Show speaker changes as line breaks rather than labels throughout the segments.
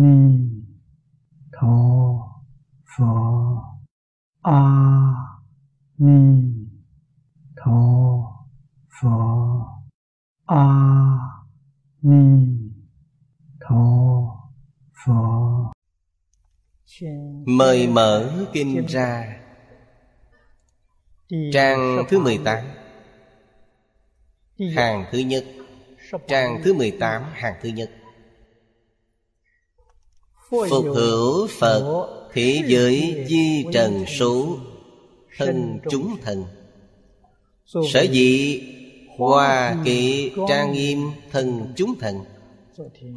ni tho phở a ni tho phở a ni tho phở
Mời mở kinh ra. Trang thứ 18 Hàng thứ nhất. Trang thứ 18 hàng thứ nhất Phục hữu Phật Thế giới di trần số Thân chúng thần Sở dĩ Hoa kỵ trang nghiêm thân chúng thần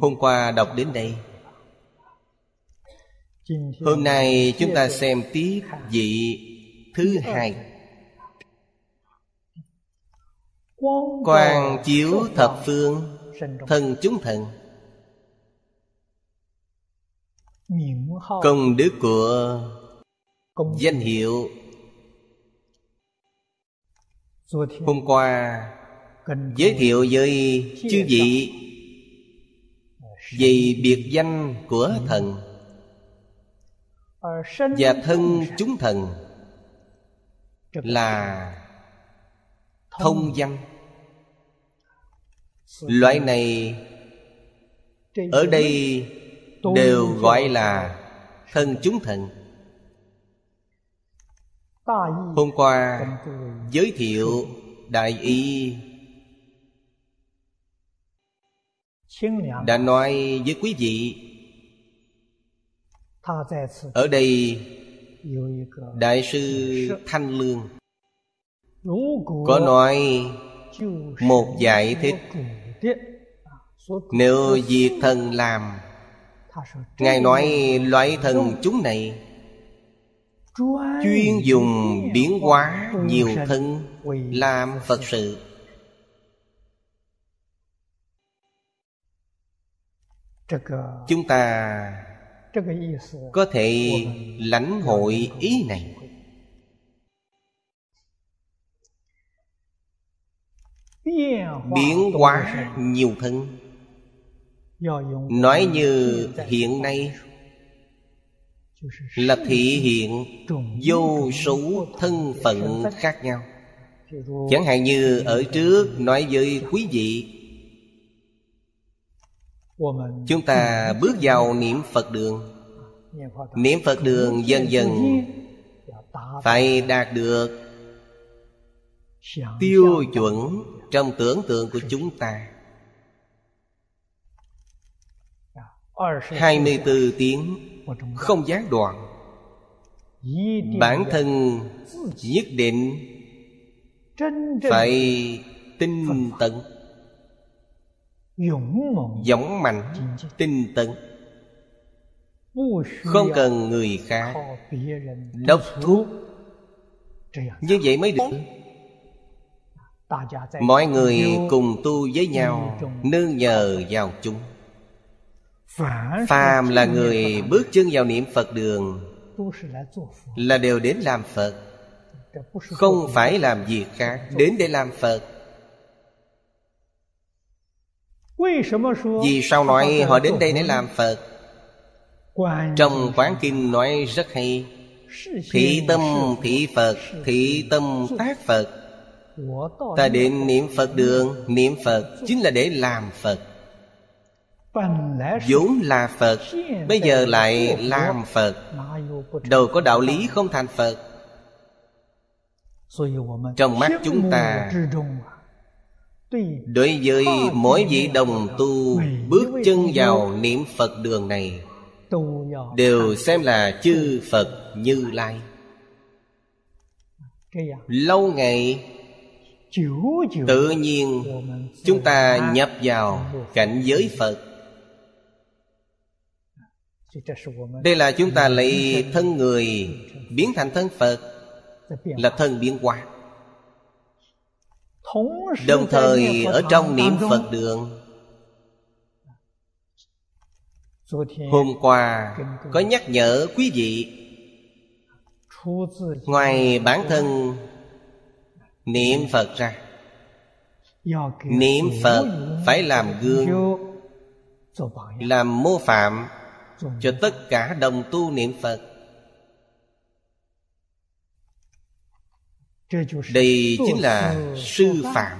Hôm qua đọc đến đây. Hôm nay chúng ta xem tiếp vị thứ hai. Quang chiếu thập phương Thân chúng thần Công đức của danh hiệu. Hôm qua giới thiệu với chư vị Về biệt danh của thần Và thân chúng thần Là thông danh. Loại này Ở đây đều gọi là thân chúng thần. Hôm qua giới thiệu đại ý Đã nói với quý vị Ở đây Đại sư Thanh Lương Có nói Một giải thích Nếu việc thần làm Ngài nói loại thần chúng này Chuyên dùng biến hóa nhiều thân Làm Phật sự. Chúng ta có thể lãnh hội ý này. Biến hóa nhiều thân Nói như hiện nay Là thị hiện vô số thân phận khác nhau. Chẳng hạn như ở trước nói với quý vị, Chúng ta bước vào niệm Phật đường. Niệm Phật đường dần dần Phải đạt được Tiêu chuẩn trong tưởng tượng của chúng ta. 24 tiếng, không gián đoạn. Bản thân nhất định Phải tinh tận Dũng mạnh, tinh tận Không cần người khác Đốc thuốc. Như vậy mới được. Mọi người cùng tu với nhau, Nương nhờ vào chúng. Phàm là người bước chân vào niệm Phật đường Là đều đến làm Phật. Không phải làm việc khác, Đến để làm Phật. Vì sao nói họ đến đây để làm Phật? Trong quán kinh nói rất hay Thị tâm thị Phật Thị tâm tác Phật. Ta đến niệm Phật đường, Niệm Phật chính là để làm Phật vốn là phật, bây giờ lại làm phật. Đâu có đạo lý không thành phật. Trong mắt chúng ta, đối với mỗi vị đồng tu bước chân vào niệm phật đường này, đều xem là chư phật như lai. Lâu ngày, tự nhiên chúng ta nhập vào cảnh giới phật đây là chúng ta lấy thân người biến thành thân phật là thân biến hóa. đồng thời ở trong niệm phật đường hôm qua có nhắc nhở quý vị ngoài bản thân niệm phật ra. niệm phật phải làm gương làm mô phạm cho tất cả đồng tu niệm phật. Đây chính là sư phạm.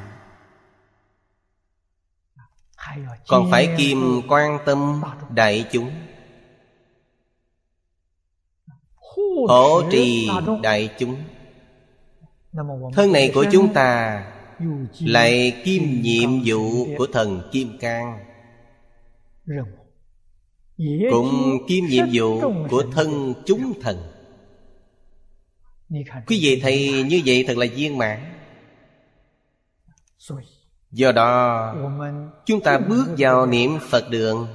Còn phải kiêm quan tâm đại chúng. Hỗ trì đại chúng. Thân này của chúng ta lại kiêm nhiệm vụ của thần kim cang cũng kiêm nhiệm vụ của thân chúng thần. Quý vị thầy như vậy thật là viên mãn. Do đó chúng ta bước vào niệm phật đường.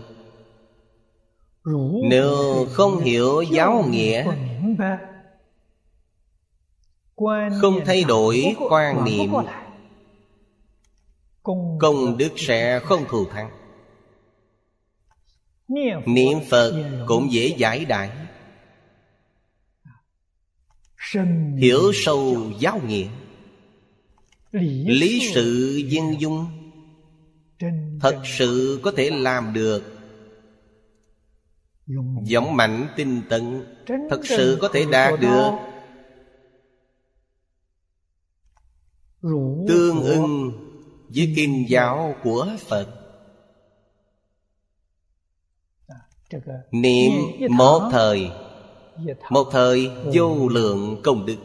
Nếu không hiểu giáo nghĩa không thay đổi quan niệm. công đức sẽ không thù thắng niệm phật cũng dễ giải đại hiểu sâu giáo nghĩa. Lý sự dân dung. Thật sự có thể làm được. Giọng mạnh tinh tấn. Thật sự có thể đạt được. Tương ưng với kinh giáo của Phật Niệm một thời. Một thời vô lượng công đức.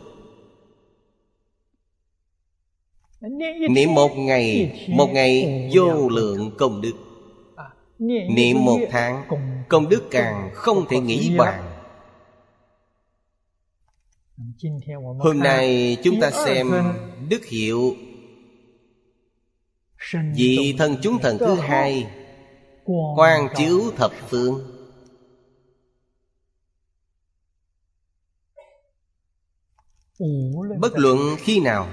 Niệm một ngày Một ngày vô lượng công đức. Niệm một tháng Công đức càng không thể nghĩ bàn. Hôm nay chúng ta xem Đức hiệu. Vị thân chúng thần thứ hai Quan chiếu thập phương Bất luận khi nào.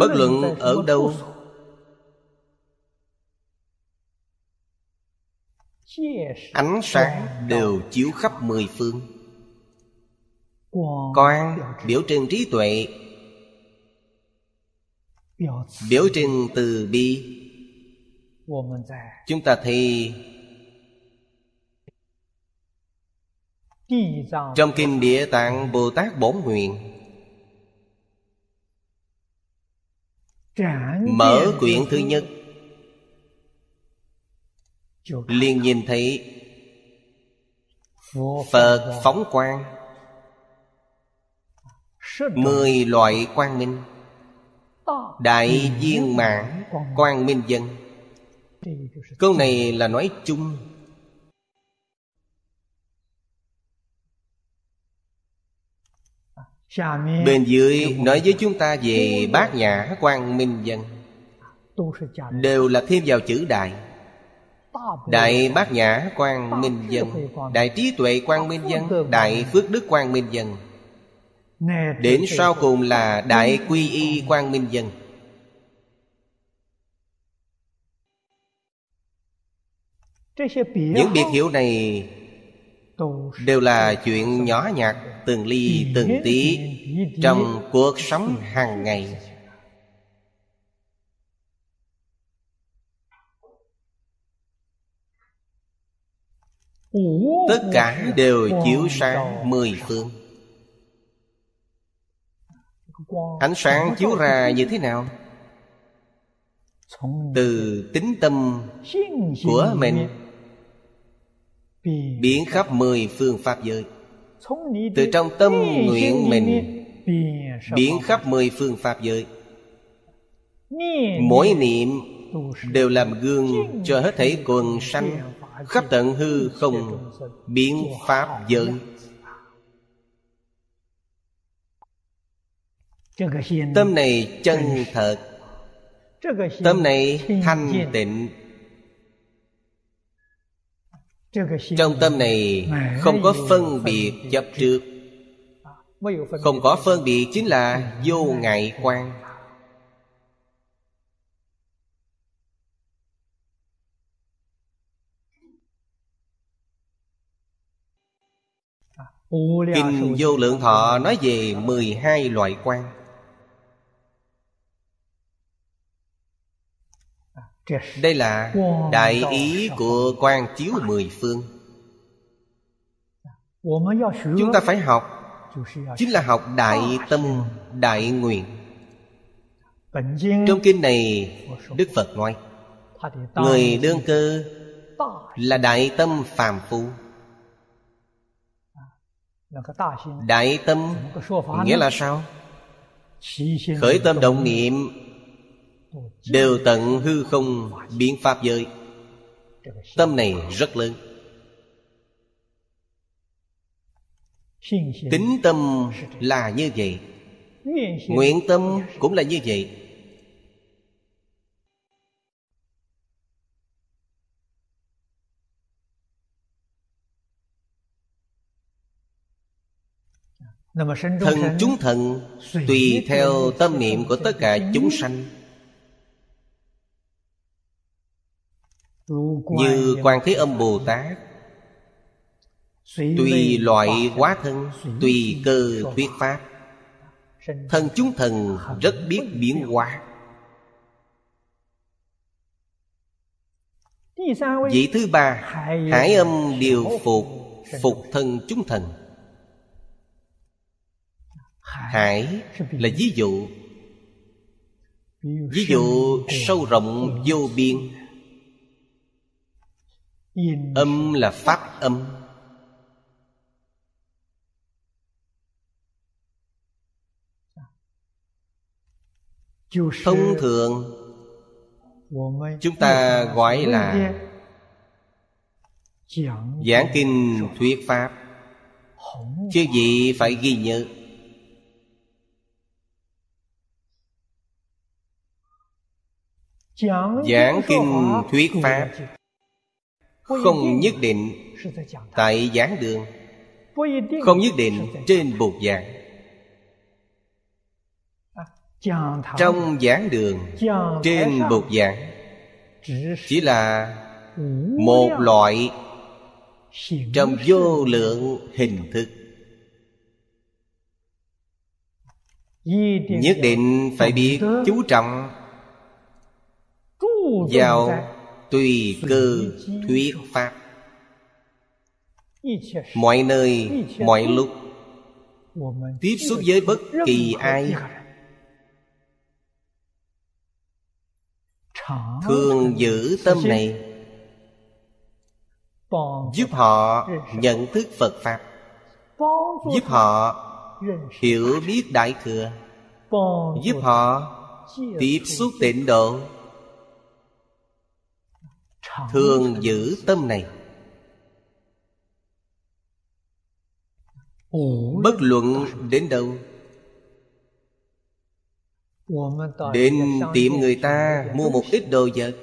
Bất luận ở đâu. Ánh sáng đều chiếu khắp mười phương. Quang biểu trưng. trí tuệ. Biểu trưng. Từ bi. Chúng ta thấy Trong Kinh Địa Tạng Bồ Tát Bổn Nguyện. Mở quyển thứ nhất. Liền nhìn thấy phật phóng quang. Mười loại quang minh. Đại viên mãn quang minh dân. Câu này là nói chung. Bên dưới nói với chúng ta về bát nhã quang minh dân. đều là thêm vào chữ đại Đại bát nhã quan minh dân. Đại trí tuệ quan minh dân. Đại phước đức quan minh dân. Đến sau cùng là Đại quy y quan minh dân. Những biệt hiệu này Đều là chuyện nhỏ nhặt, Từng ly, từng tí Trong cuộc sống hàng ngày. Tất cả đều chiếu sáng mười phương. Ánh sáng chiếu ra như thế nào? Từ tính tâm của mình. Biến khắp mười phương Pháp giới. Từ trong tâm nguyện mình Biến khắp mười phương Pháp giới. Mỗi niệm đều làm gương cho hết thảy quần sanh khắp tận hư không biến pháp giới. tâm này chân thật. tâm này thanh tịnh trong tâm này không có phân biệt chấp trước. Không có phân biệt chính là vô ngại quan. Kinh Vô Lượng Thọ nói về 12 loại quan. Đây là đại ý của quan chiếu mười phương. Chúng ta phải học. Chính là học đại tâm đại nguyện. Trong kinh này đức phật nói người đương cơ là đại tâm phàm phu. Đại tâm nghĩa là sao? Khởi tâm động niệm đều tận hư không biến pháp giới. Tâm này rất lớn. Tính tâm là như vậy. Nguyện tâm cũng là như vậy. Thần chúng thần Tùy theo tâm niệm của tất cả chúng sanh Như Quan Thế Âm Bồ Tát. Tùy loại hóa thân Tùy cơ thuyết pháp. Thân chúng thần rất biết biến hóa. Vị thứ ba Hải âm điều phục Phục thân chúng thần. Hải là ví dụ. Ví dụ sâu rộng vô biên Âm là pháp âm. Thông thường Chúng ta gọi là Giảng kinh thuyết pháp. Chứ gì phải ghi nhớ. Giảng kinh thuyết pháp Không nhất định Tại giảng đường. Không nhất định trên bục giảng. Trong giảng đường Trên bục giảng Chỉ là Một loại Trong vô lượng hình thức. Nhất định phải biết chú trọng vào tùy cơ thuyết pháp. Mọi nơi, mọi lúc, tiếp xúc với bất kỳ ai. Thường giữ tâm này, giúp họ nhận thức phật pháp, giúp họ hiểu biết đại thừa, giúp họ tiếp xúc tịnh độ thường giữ tâm này. Bất luận đến đâu. Đến tiệm người ta mua một ít đồ vật.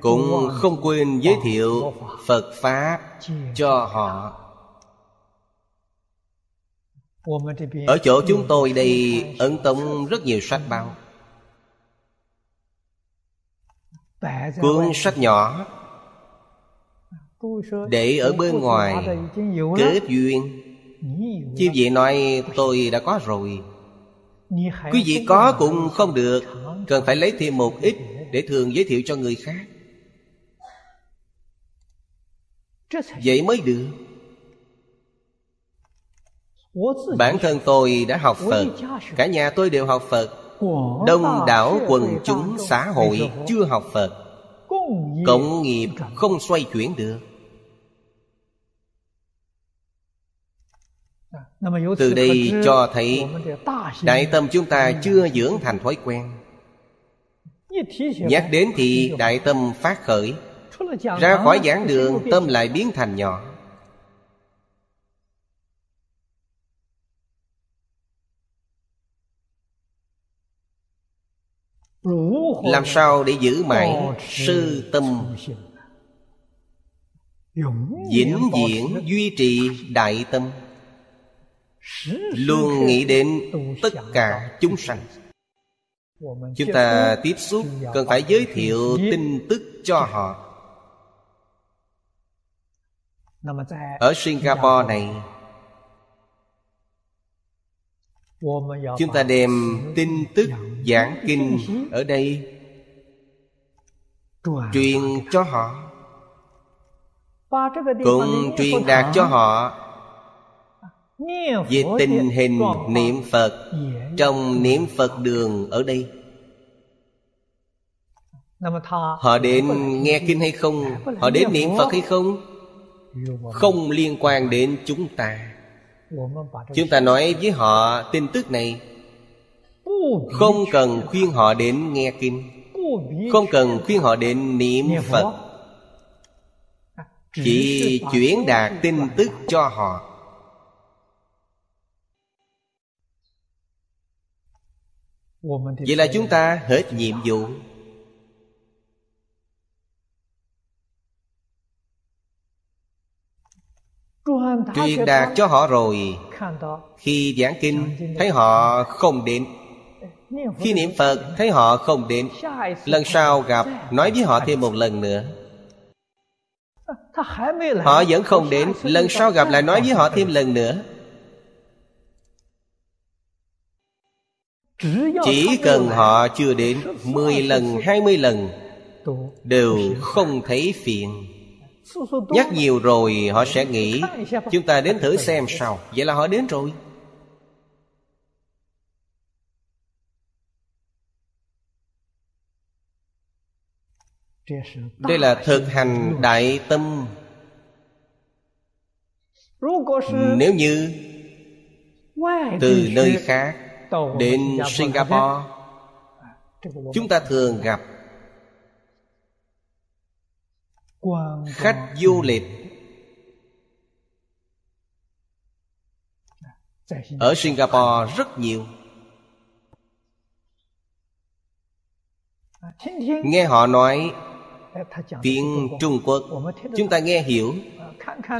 Cũng không quên giới thiệu phật. Pháp cho họ. Ở chỗ chúng tôi đây ấn tống rất nhiều sách báo cuốn sách nhỏ. Để ở bên ngoài kết duyên. Chứ vị nói tôi đã có rồi. Quý vị có cũng không được. cần phải lấy thêm một ít để thường giới thiệu cho người khác. Vậy mới được. Bản thân tôi đã học phật. cả nhà tôi đều học phật đông đảo quần chúng xã hội chưa học phật. Cộng nghiệp không xoay chuyển được. Từ đây cho thấy đại tâm chúng ta chưa dưỡng thành thói quen. Nhắc đến thì đại tâm phát khởi. Ra khỏi giảng đường tâm lại biến thành nhỏ làm sao để giữ mãi sư tâm? Vĩnh viễn duy trì đại tâm. Luôn nghĩ đến tất cả chúng sanh. Chúng ta tiếp xúc cần phải giới thiệu tin tức cho họ. Ở singapore này, chúng ta đem tin tức giảng kinh ở đây. Truyền cho họ. Cũng truyền đạt cho họ về tình hình niệm phật trong niệm phật đường ở đây. Họ đến nghe kinh hay không? Họ đến niệm phật hay không? Không liên quan đến chúng ta. Chúng ta nói với họ tin tức này không cần khuyên họ đến nghe kinh. Không cần khuyên họ đến niệm phật. Chỉ chuyển đạt tin tức cho họ. Vậy là chúng ta hết nhiệm vụ. Truyền đạt cho họ rồi. Khi giảng kinh, thấy họ không đến khi niệm phật thấy họ không đến. Lần sau gặp nói với họ thêm một lần nữa. Họ vẫn không đến. Lần sau gặp lại nói với họ thêm lần nữa. Chỉ cần họ chưa đến 10 lần, 20 lần Đều không thấy phiền. Nhắc nhiều rồi họ sẽ nghĩ Chúng ta đến thử xem sao. Vậy là họ đến rồi. Đây là thực hành đại tâm. Nếu như Từ nơi khác Đến Singapore, Chúng ta thường gặp khách du lịch ở singapore rất nhiều. Nghe họ nói tiếng trung quốc. Chúng ta nghe hiểu.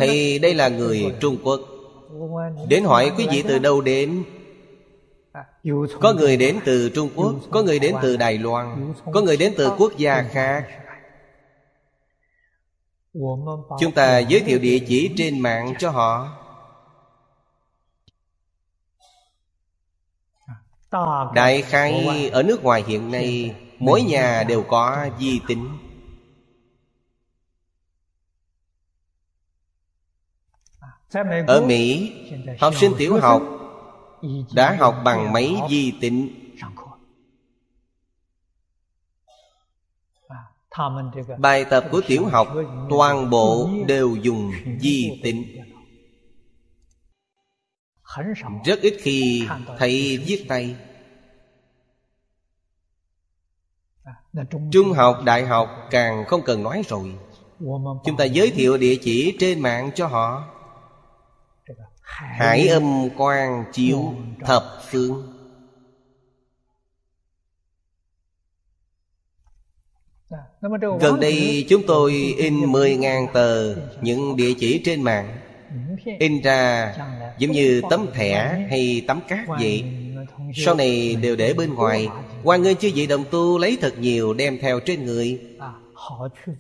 Thì đây là người trung quốc. Đến hỏi quý vị từ đâu đến? Có người đến từ trung quốc, có người đến từ đài loan, có người đến từ quốc gia khác. Chúng ta giới thiệu địa chỉ trên mạng cho họ. Đại khái ở nước ngoài hiện nay, mỗi nhà đều có di tính. Ở mỹ học sinh tiểu học đã học bằng máy di tính Bài tập của tiểu học Toàn bộ đều dùng di tính Rất ít khi thầy viết tay. Trung học, đại học càng không cần nói rồi. Chúng ta giới thiệu địa chỉ trên mạng cho họ Hải âm quang chiếu thập phương. Gần đây chúng tôi in 10.000 tờ những địa chỉ trên mạng. In ra giống như tấm thẻ hay tấm cát vậy. Sau này đều để bên ngoài. Quan nghênh chư vị đồng tu lấy thật nhiều đem theo trên người.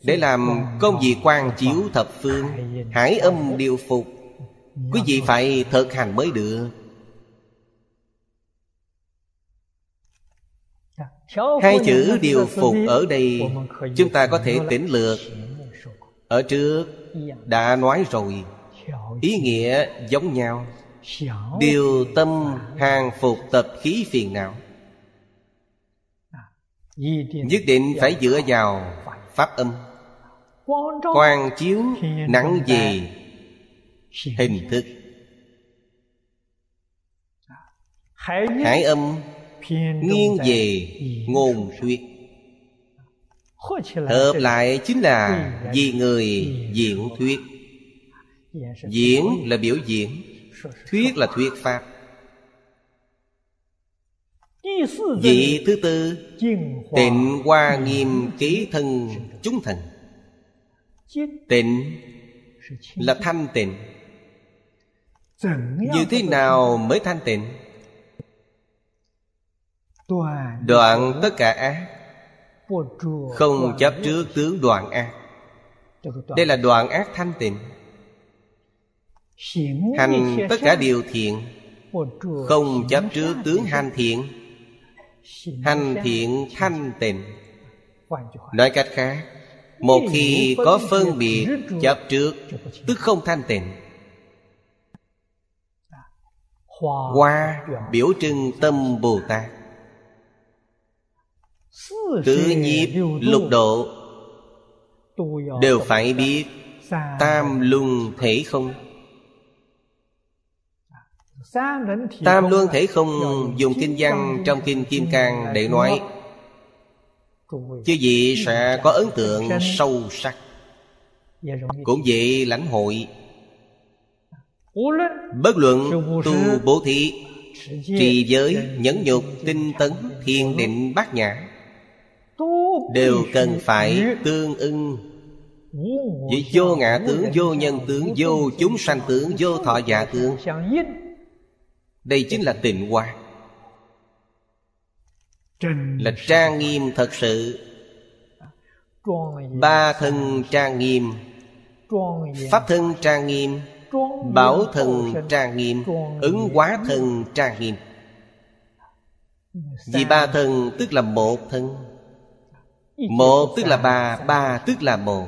Để làm công việc quan chiếu thập phương. Hải âm điều phục Quý vị phải thực hành mới được. Hai chữ điều phục ở đây Chúng ta có thể tỉnh lược. Ở trước đã nói rồi, Ý nghĩa giống nhau. Điều tâm hàng phục tập khí phiền não. Nhất định phải dựa vào Pháp âm. Quang chiếu nắng về Hình thức. Hải âm nghiêng về ngôn thuyết. Hợp lại chính là vì người diễn thuyết. Diễn là biểu diễn thuyết là thuyết pháp. Vị thứ tư tịnh hoa nghiêm ký thân chúng thần. Tịnh là thanh tịnh như thế nào mới thanh tịnh? Đoạn tất cả ác Không chấp trước tướng đoạn ác. Đây là đoạn ác thanh tịnh. Hành tất cả điều thiện Không chấp trước tướng hành thiện. Hành thiện thanh tịnh. Nói cách khác Một khi có phân biệt chấp trước Tức không thanh tịnh Hoa biểu trưng tâm Bồ Tát Tứ nhiếp lục độ Đều phải biết Tam luân thể không? Tam luân thể không dùng kinh văn trong kinh Kim Cang để nói. Chứ gì sẽ có ấn tượng sâu sắc Cũng vậy lãnh hội Bất luận tu bố thí Trì giới, nhẫn nhục, tinh tấn, thiền định, bát nhã Đều cần phải tương ưng. Vì vô ngã tướng, vô nhân tướng, vô chúng sanh tướng, vô thọ giả tướng. Đây chính là tịnh hoa Là trang nghiêm thật sự. Ba thân trang nghiêm Pháp thân trang nghiêm Bảo thần trang nghiêm, Ứng quá thần trang nghiêm. Vì ba thần tức là một thân Một tức là ba Ba tức là một.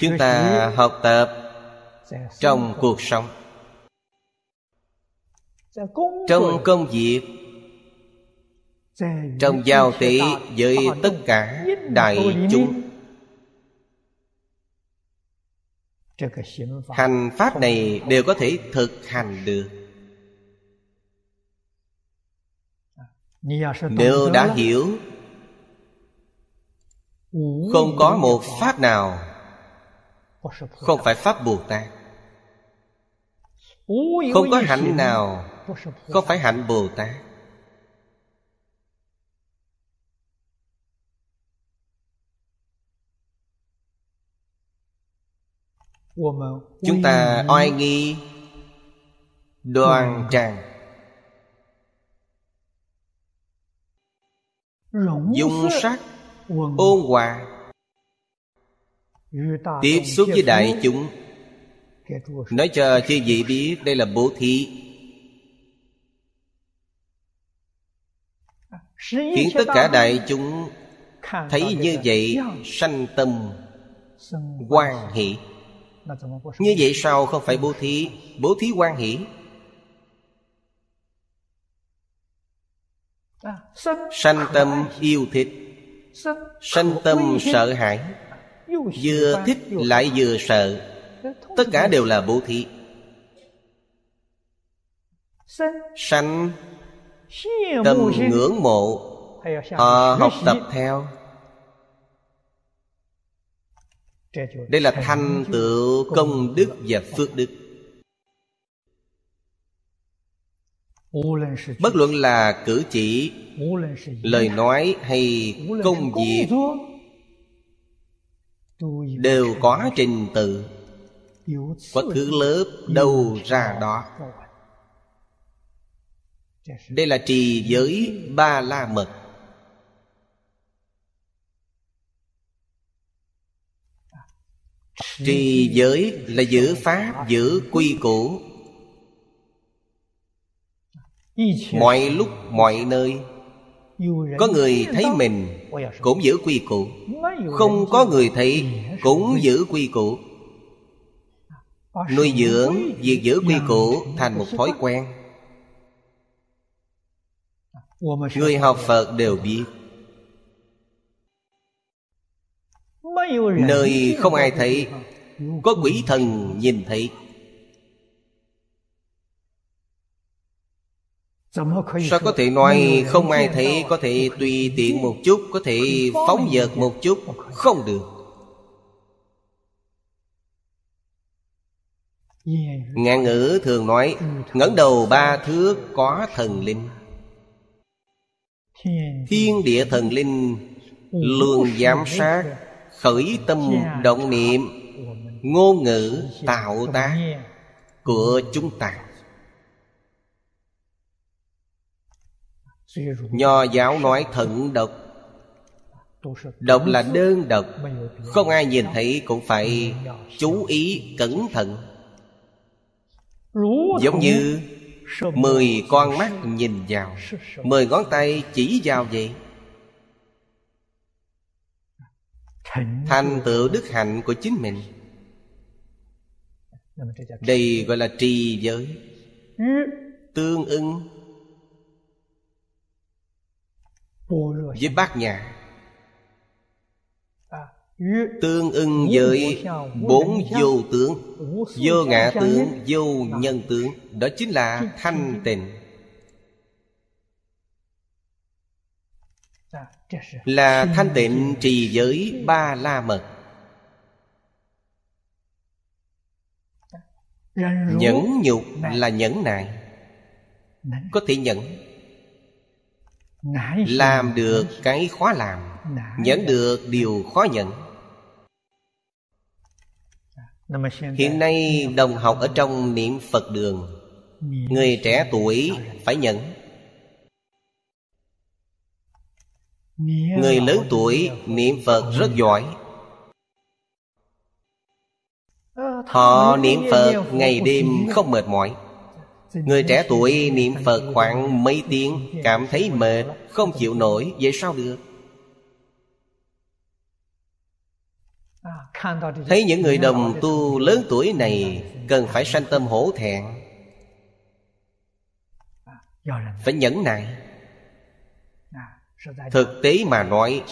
Chúng ta học tập Trong cuộc sống. Trong công việc trong giao tỷ với tất cả đại chúng. Hành pháp này đều có thể thực hành được. Nếu đã hiểu Không có một pháp nào Không phải pháp Bồ Tát. Không có hạnh nào Không phải hạnh Bồ Tát Chúng ta oai nghi Đoan trang Dung sắc Ôn hòa. Tiếp xúc với đại chúng. Nói cho chư vị biết đây là bố thí. Khiến tất cả đại chúng Thấy như vậy sanh tâm quan hỷ như vậy sao không phải bố thí? Bố thí quan hỷ Sanh tâm yêu thích. Sanh tâm sợ hãi. Vừa thích lại vừa sợ. Tất cả đều là bố thí. Sanh Tâm ngưỡng mộ. Họ học tập theo đây là thành tựu công đức và phước đức. Bất luận là cử chỉ lời nói hay công việc đều có trình tự. Có thứ lớp đâu ra đó. đây là trì giới ba la mật Trì giới là giữ pháp, giữ quy củ. Mọi lúc, mọi nơi. Có người thấy mình, cũng giữ quy củ. Không có người thấy, cũng giữ quy củ. Nuôi dưỡng việc giữ quy củ thành một thói quen. Người học Phật đều biết Nơi không ai thấy Có quỷ thần nhìn thấy. Sao có thể nói không ai thấy Có thể tùy tiện một chút Có thể phóng dật một chút Không được. Ngạn ngữ thường nói ngẩng đầu ba thước có thần linh. Thiên địa thần linh Luôn giám sát khởi tâm động niệm, ngôn ngữ tạo tác của chúng ta. Nho giáo nói thận độc. Độc là đơn độc, không ai nhìn thấy cũng phải chú ý cẩn thận. Giống như Mười con mắt nhìn vào, Mười ngón tay chỉ vào vậy. Thành tựu đức hạnh của chính mình. Đây gọi là trì giới. Tương ưng. Với bát nhã Tương ưng với bốn vô tướng. Vô ngã tướng, vô nhân tướng. Đó chính là thanh tịnh Là thanh tịnh trì giới ba la mật. Nhẫn nhục là nhẫn nại. Có thể nhẫn. Làm được cái khó làm, Nhẫn được điều khó nhẫn. Hiện nay đồng học ở trong niệm Phật đường, Người trẻ tuổi phải nhận Người lớn tuổi niệm Phật rất giỏi. Họ niệm Phật ngày đêm không mệt mỏi. Người trẻ tuổi niệm Phật khoảng mấy tiếng Cảm thấy mệt, không chịu nổi. Vậy sao được? Thấy những người đồng tu lớn tuổi này Cần phải sanh tâm hổ thẹn. Phải nhẫn nại Thực tế mà nói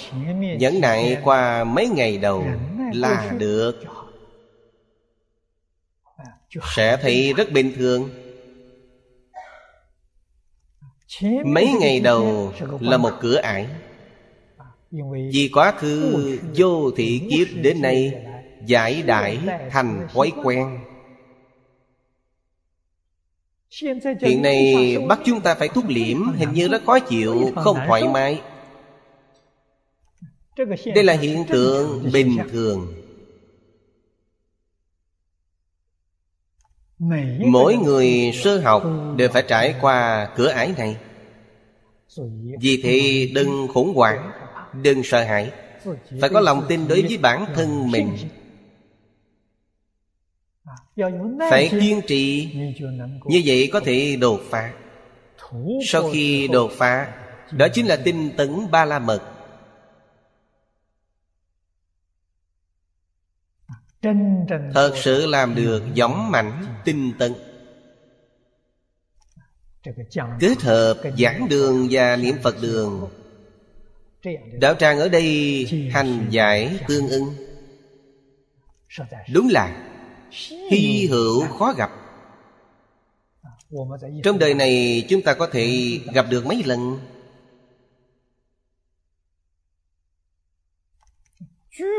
Nhẫn nại qua mấy ngày đầu Là được. Sẽ thấy rất bình thường. Mấy ngày đầu là một cửa ải. Vì quá khứ vô thị kiếp đến nay, Giải đại thành thói quen. Hiện nay bắt chúng ta phải thúc liễm Hình như rất khó chịu, không thoải mái. Đây là hiện tượng bình thường. Mỗi người sơ học đều phải trải qua cửa ải này. Vì thế đừng khủng hoảng Đừng sợ hãi. Phải có lòng tin đối với bản thân mình Phải kiên trì. Như vậy có thể đột phá. Sau khi đột phá Đó chính là tinh tấn ba la mật. Thật sự làm được giống mạnh tinh tấn. Kết hợp giảng đường và niệm Phật đường. Đạo tràng ở đây hành giải tương ưng Đúng là Hy hữu khó gặp. Trong đời này chúng ta có thể gặp được mấy lần?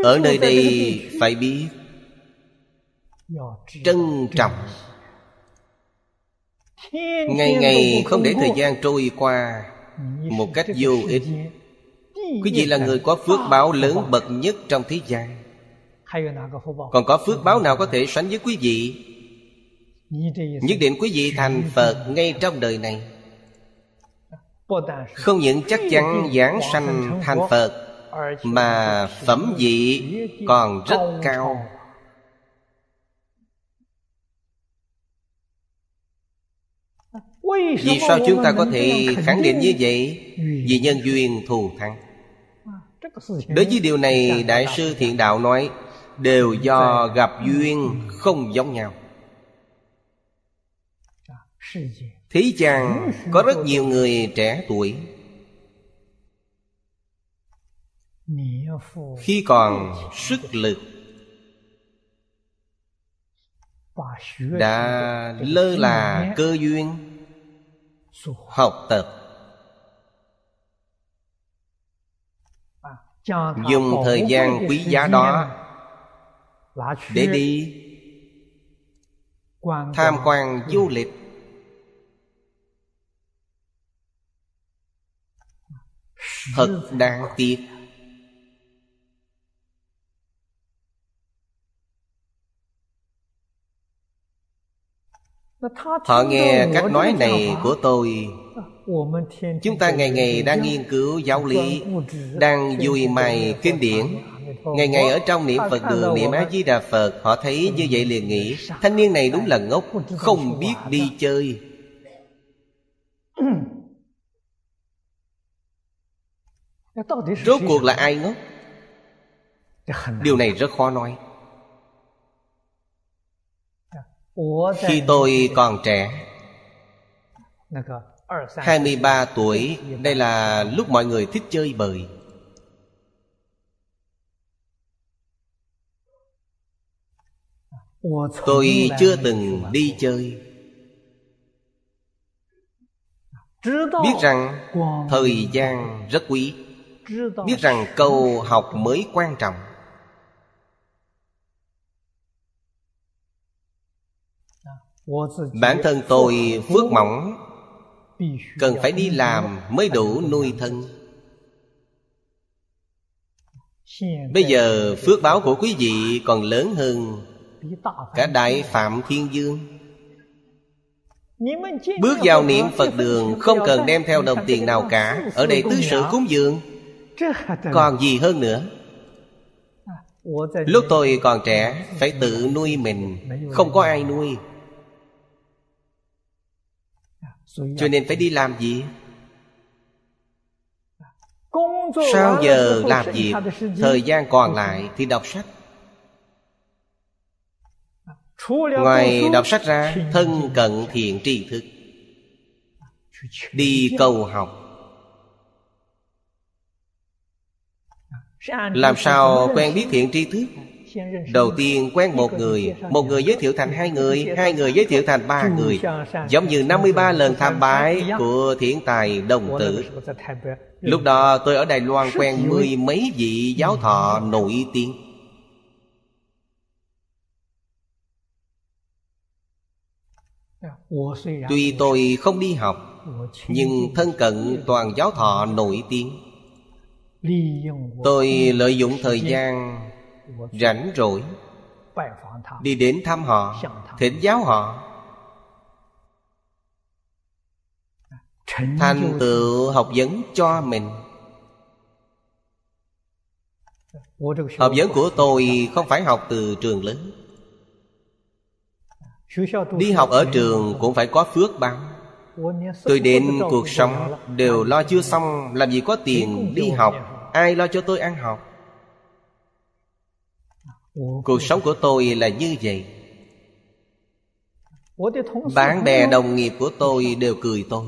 Ở nơi đây phải biết Trân trọng. Ngày ngày không để thời gian trôi qua Một cách vô ích. Quý vị là người có phước báo lớn bậc nhất trong thế gian. Còn có phước báo nào có thể sánh với quý vị? Nhất định quý vị thành Phật ngay trong đời này. Không những chắc chắn giảng sanh thành Phật Mà phẩm vị còn rất cao. Vì sao chúng ta có thể khẳng định như vậy? Vì nhân duyên thù thắng. Đối với điều này Đại sư Thiện Đạo nói Đều do gặp duyên không giống nhau. Thế gian có rất nhiều người trẻ tuổi. Khi còn sức lực Đã lơ là cơ duyên Học tập dùng thời gian quý giá đó để đi. Tham quan du lịch. Thật đáng tiếc. Họ nghe cách nói này của tôi. Chúng ta ngày ngày đang nghiên cứu giáo lý Đang vui mày kinh điển ngày ngày ở trong niệm phật đường, niệm a di đà phật, họ thấy như vậy liền nghĩ, thanh niên này đúng là ngốc, không biết đi chơi. Rốt cuộc là ai ngốc? Điều này rất khó nói. Khi tôi còn trẻ 23 tuổi, Đây là lúc mọi người thích chơi bời. Tôi chưa từng đi chơi. Biết rằng thời gian rất quý. Biết rằng câu học mới quan trọng. Bản thân tôi phước mỏng. Cần phải đi làm mới đủ nuôi thân. Bây giờ phước báo của quý vị còn lớn hơn Cả Đại Phạm Thiên Dương. Bước vào niệm Phật đường, Không cần đem theo đồng tiền nào cả, Ở đây tứ sự cúng dường. Còn gì hơn nữa? Lúc tôi còn trẻ, Phải tự nuôi mình, Không có ai nuôi. Cho nên phải đi làm gì? Sau giờ làm việc, thời gian còn lại thì đọc sách ngoài đọc sách ra thân cận thiện tri thức. Đi cầu học. Làm sao quen biết thiện tri thức? Đầu tiên quen một người Một người giới thiệu thành hai người Hai người giới thiệu thành ba người. Giống như 53 lần tham bái Của thiện tài đồng tử. Lúc đó tôi ở Đài Loan quen mười mấy vị giáo thọ nổi tiếng Tuy tôi không đi học Nhưng thân cận toàn giáo thọ nổi tiếng. Tôi lợi dụng thời gian rảnh rỗi đi đến thăm họ thỉnh giáo họ. Thành tựu học vấn cho mình. Học vấn của tôi không phải học từ trường lớn đi học ở trường cũng phải có phước báo. Tôi đến cuộc sống đều lo chưa xong làm gì có tiền đi học ai lo cho tôi ăn học? Cuộc sống của tôi là như vậy. Bạn bè đồng nghiệp của tôi đều cười tôi.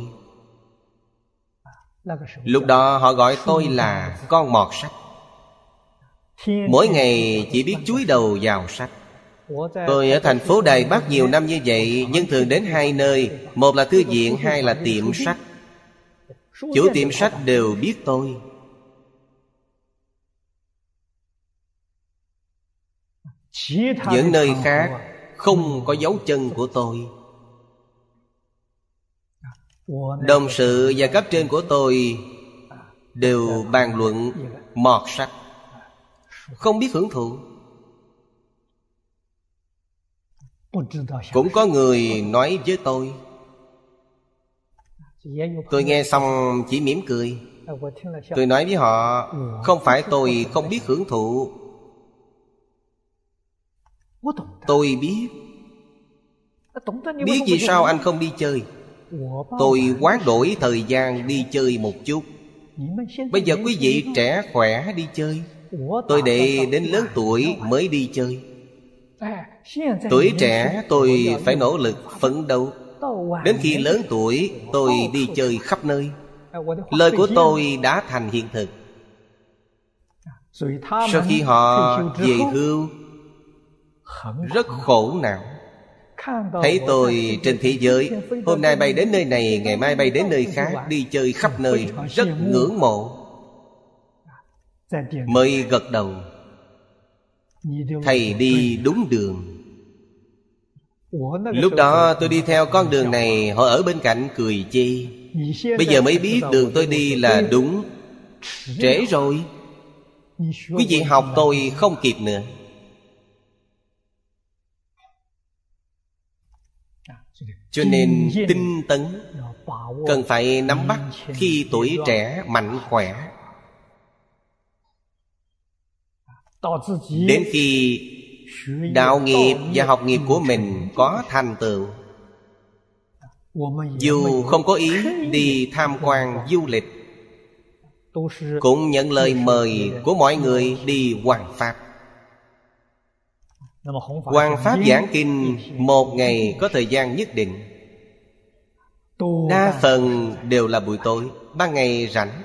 Lúc đó họ gọi tôi là con mọt sách. Mỗi ngày chỉ biết chúi đầu vào sách tôi ở thành phố đài bắc nhiều năm như vậy nhưng thường đến hai nơi. Một là thư viện hai là tiệm sách. Chủ tiệm sách đều biết tôi. Những nơi khác không có dấu chân của tôi. Đồng sự và cấp trên của tôi đều bàn luận mọt sách. Không biết hưởng thụ cũng có người nói với tôi. Tôi nghe xong chỉ mỉm cười. Tôi nói với họ không phải tôi không biết hưởng thụ. Tôi biết. Biết vì sao anh không đi chơi? Tôi hoán đổi thời gian đi chơi một chút. Bây giờ quý vị trẻ khỏe đi chơi. Tôi để đến lớn tuổi mới đi chơi Tuổi trẻ tôi phải nỗ lực phấn đấu. Đến khi lớn tuổi tôi đi chơi khắp nơi. Lời của tôi đã thành hiện thực. Sau khi họ về hưu rất khổ não. Thấy tôi trên thế giới hôm nay bay đến nơi này ngày mai bay đến nơi khác đi chơi khắp nơi rất ngưỡng mộ. Mới gật đầu thầy đi đúng đường. Lúc đó tôi đi theo con đường này họ ở bên cạnh cười chi. Bây giờ mới biết đường tôi đi là đúng. Trễ rồi. Quý vị học tôi không kịp nữa. Cho nên tinh tấn cần phải nắm bắt khi tuổi trẻ mạnh khỏe đến khi đạo nghiệp và học nghiệp của mình có thành tựu dù không có ý đi tham quan du lịch Cũng nhận lời mời của mọi người đi Hoàng Pháp. Hoàng Pháp giảng kinh Một ngày có thời gian nhất định. Đa phần đều là buổi tối Ban ngày rảnh.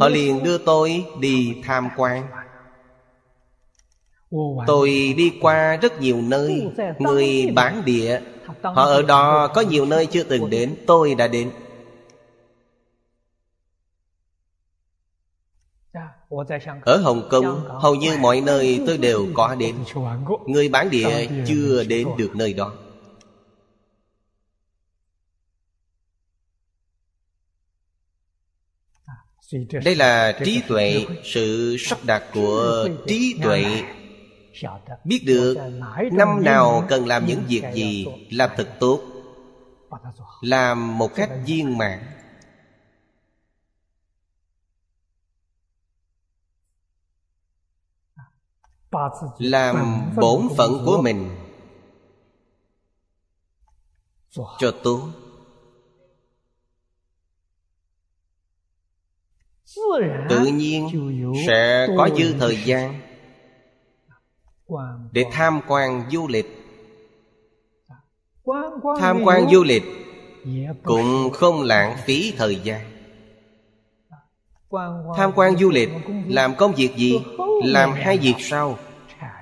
Họ liền đưa tôi đi tham quan Tôi đi qua rất nhiều nơi Người bản địa Họ ở đó có nhiều nơi chưa từng đến Tôi đã đến. Ở Hồng Kông Hầu như mọi nơi tôi đều có đến. Người bản địa chưa đến được nơi đó. Đây là trí tuệ Sự sắp đặt của trí tuệ Biết được Năm nào cần làm những việc gì, Làm thật tốt, Làm một cách viên mãn. Làm bổn phận của mình Cho tốt. Tự nhiên sẽ có dư thời gian. Để tham quan du lịch. Tham quan du lịch Cũng không lãng phí thời gian. Tham quan du lịch Làm công việc gì Làm hai việc sau.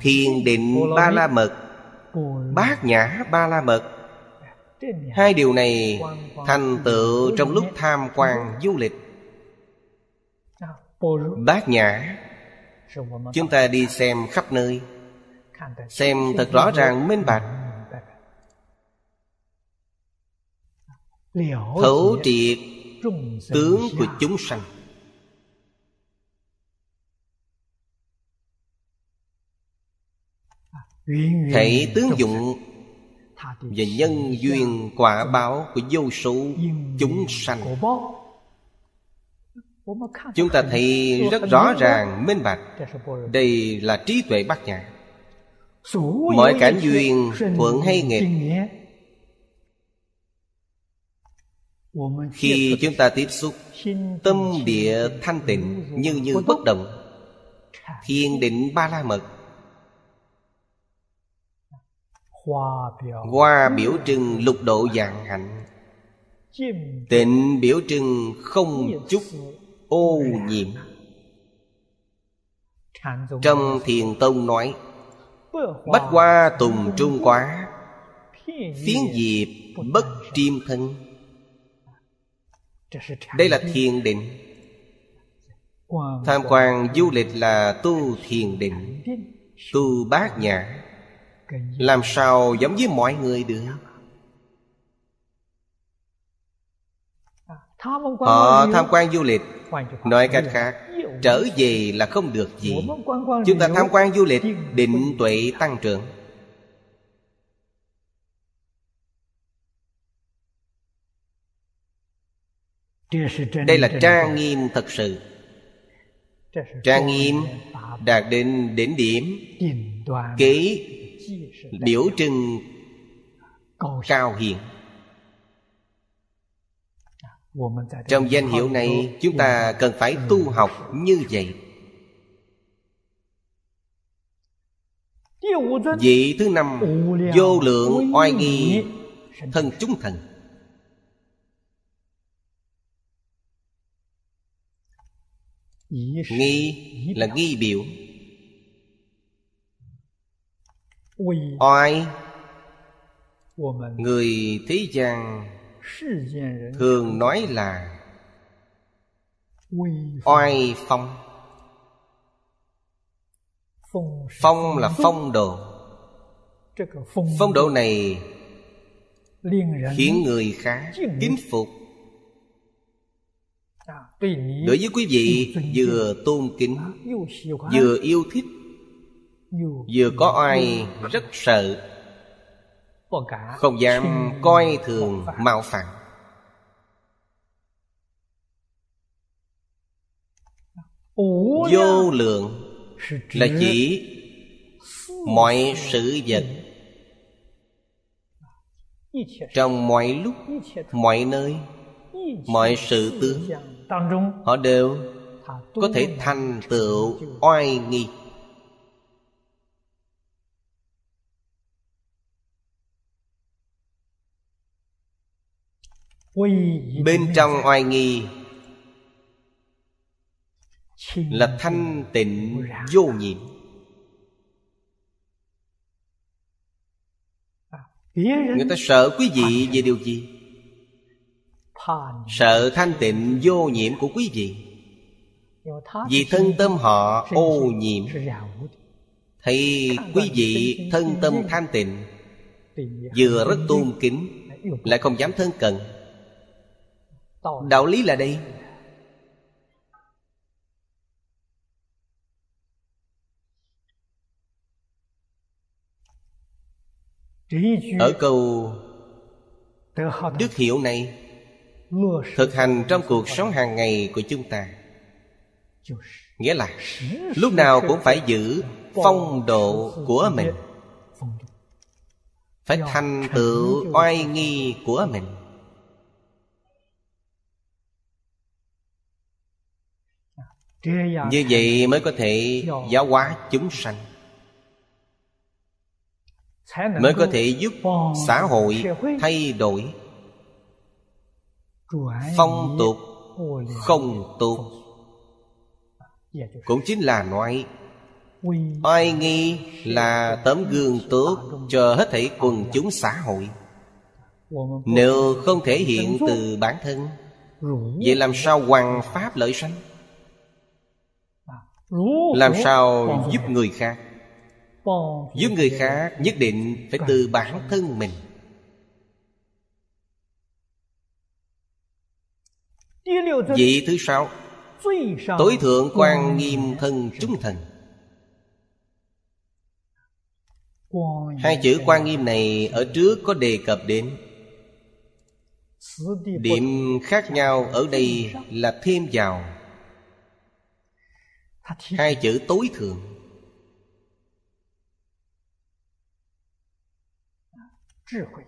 Thiền định ba la mật Bát nhã ba la mật. Hai điều này thành tựu trong lúc tham quan du lịch. Bát nhã. Chúng ta đi xem khắp nơi Xem thật rõ ràng minh bạch. Thấu triệt tướng của chúng sanh. Hãy tướng dụng Và nhân duyên quả báo của vô số chúng sanh. Chúng ta thấy rất rõ ràng, minh bạch. Đây là trí tuệ bát nhã Mọi cảnh duyên thuận hay nghịch Khi chúng ta tiếp xúc, Tâm địa thanh tịnh Như như bất động. Thiên định ba la mật. Hoa biểu trưng lục độ dạng hạnh. Tịnh biểu trưng không chút ô nhiễm. Trong thiền tông nói Bách hoa tùng trung quá, Phiến diệp bất triêm thân. Đây là thiền định. Tham quan du lịch là tu thiền định, Tu bát nhã. Làm sao giống với mọi người được? Họ tham quan du lịch, Nói cách khác Trở về là không được gì. Chúng ta tham quan du lịch, Định tuệ tăng trưởng. Đây là trang nghiêm thật sự. Trang nghiêm đạt đến đỉnh điểm. Kế biểu trưng cao hiền trong danh hiệu này chúng ta cần phải tu học như vậy. Vị thứ năm Vô lượng oai nghi Thân chúng thần. Nghi là nghi biểu. Oai Người thế gian thường nói là oai phong. phong là phong độ. phong độ này khiến người khác kính phục. Đối với quý vị vừa tôn kính vừa yêu thích vừa có oai rất sợ không dám coi thường mạo phạm. Vô lượng Là chỉ Mọi sự vật. Trong mọi lúc Mọi nơi Mọi sự tướng Họ đều có thể thành tựu oai nghi Bên trong oai nghi Là thanh tịnh vô nhiễm Người ta sợ quý vị về điều gì? Sợ thanh tịnh vô nhiễm của quý vị. Vì thân tâm họ ô nhiễm Thì quý vị thân tâm thanh tịnh Vừa rất tôn kính Lại không dám thân cận Đạo lý là đây. Ở câu Đức hiệu này Thực hành trong cuộc sống hàng ngày của chúng ta. Nghĩa là Lúc nào cũng phải giữ phong độ của mình. Phải thành tựu oai nghi của mình Như vậy mới có thể giáo hóa chúng sanh. Mới có thể giúp xã hội thay đổi. Phong tục không tốt Cũng chính là nói Oai nghi là tấm gương tốt Cho hết thảy quần chúng xã hội. Nếu không thể hiện từ bản thân Vậy làm sao hoàng pháp lợi sanh làm sao giúp người khác? Giúp người khác nhất định phải từ bản thân mình. Vị thứ sáu tối thượng quan nghiêm thân chúng thần. Hai chữ quan nghiêm này ở trước có đề cập đến điểm khác nhau ở đây là thêm vào hai chữ tối thượng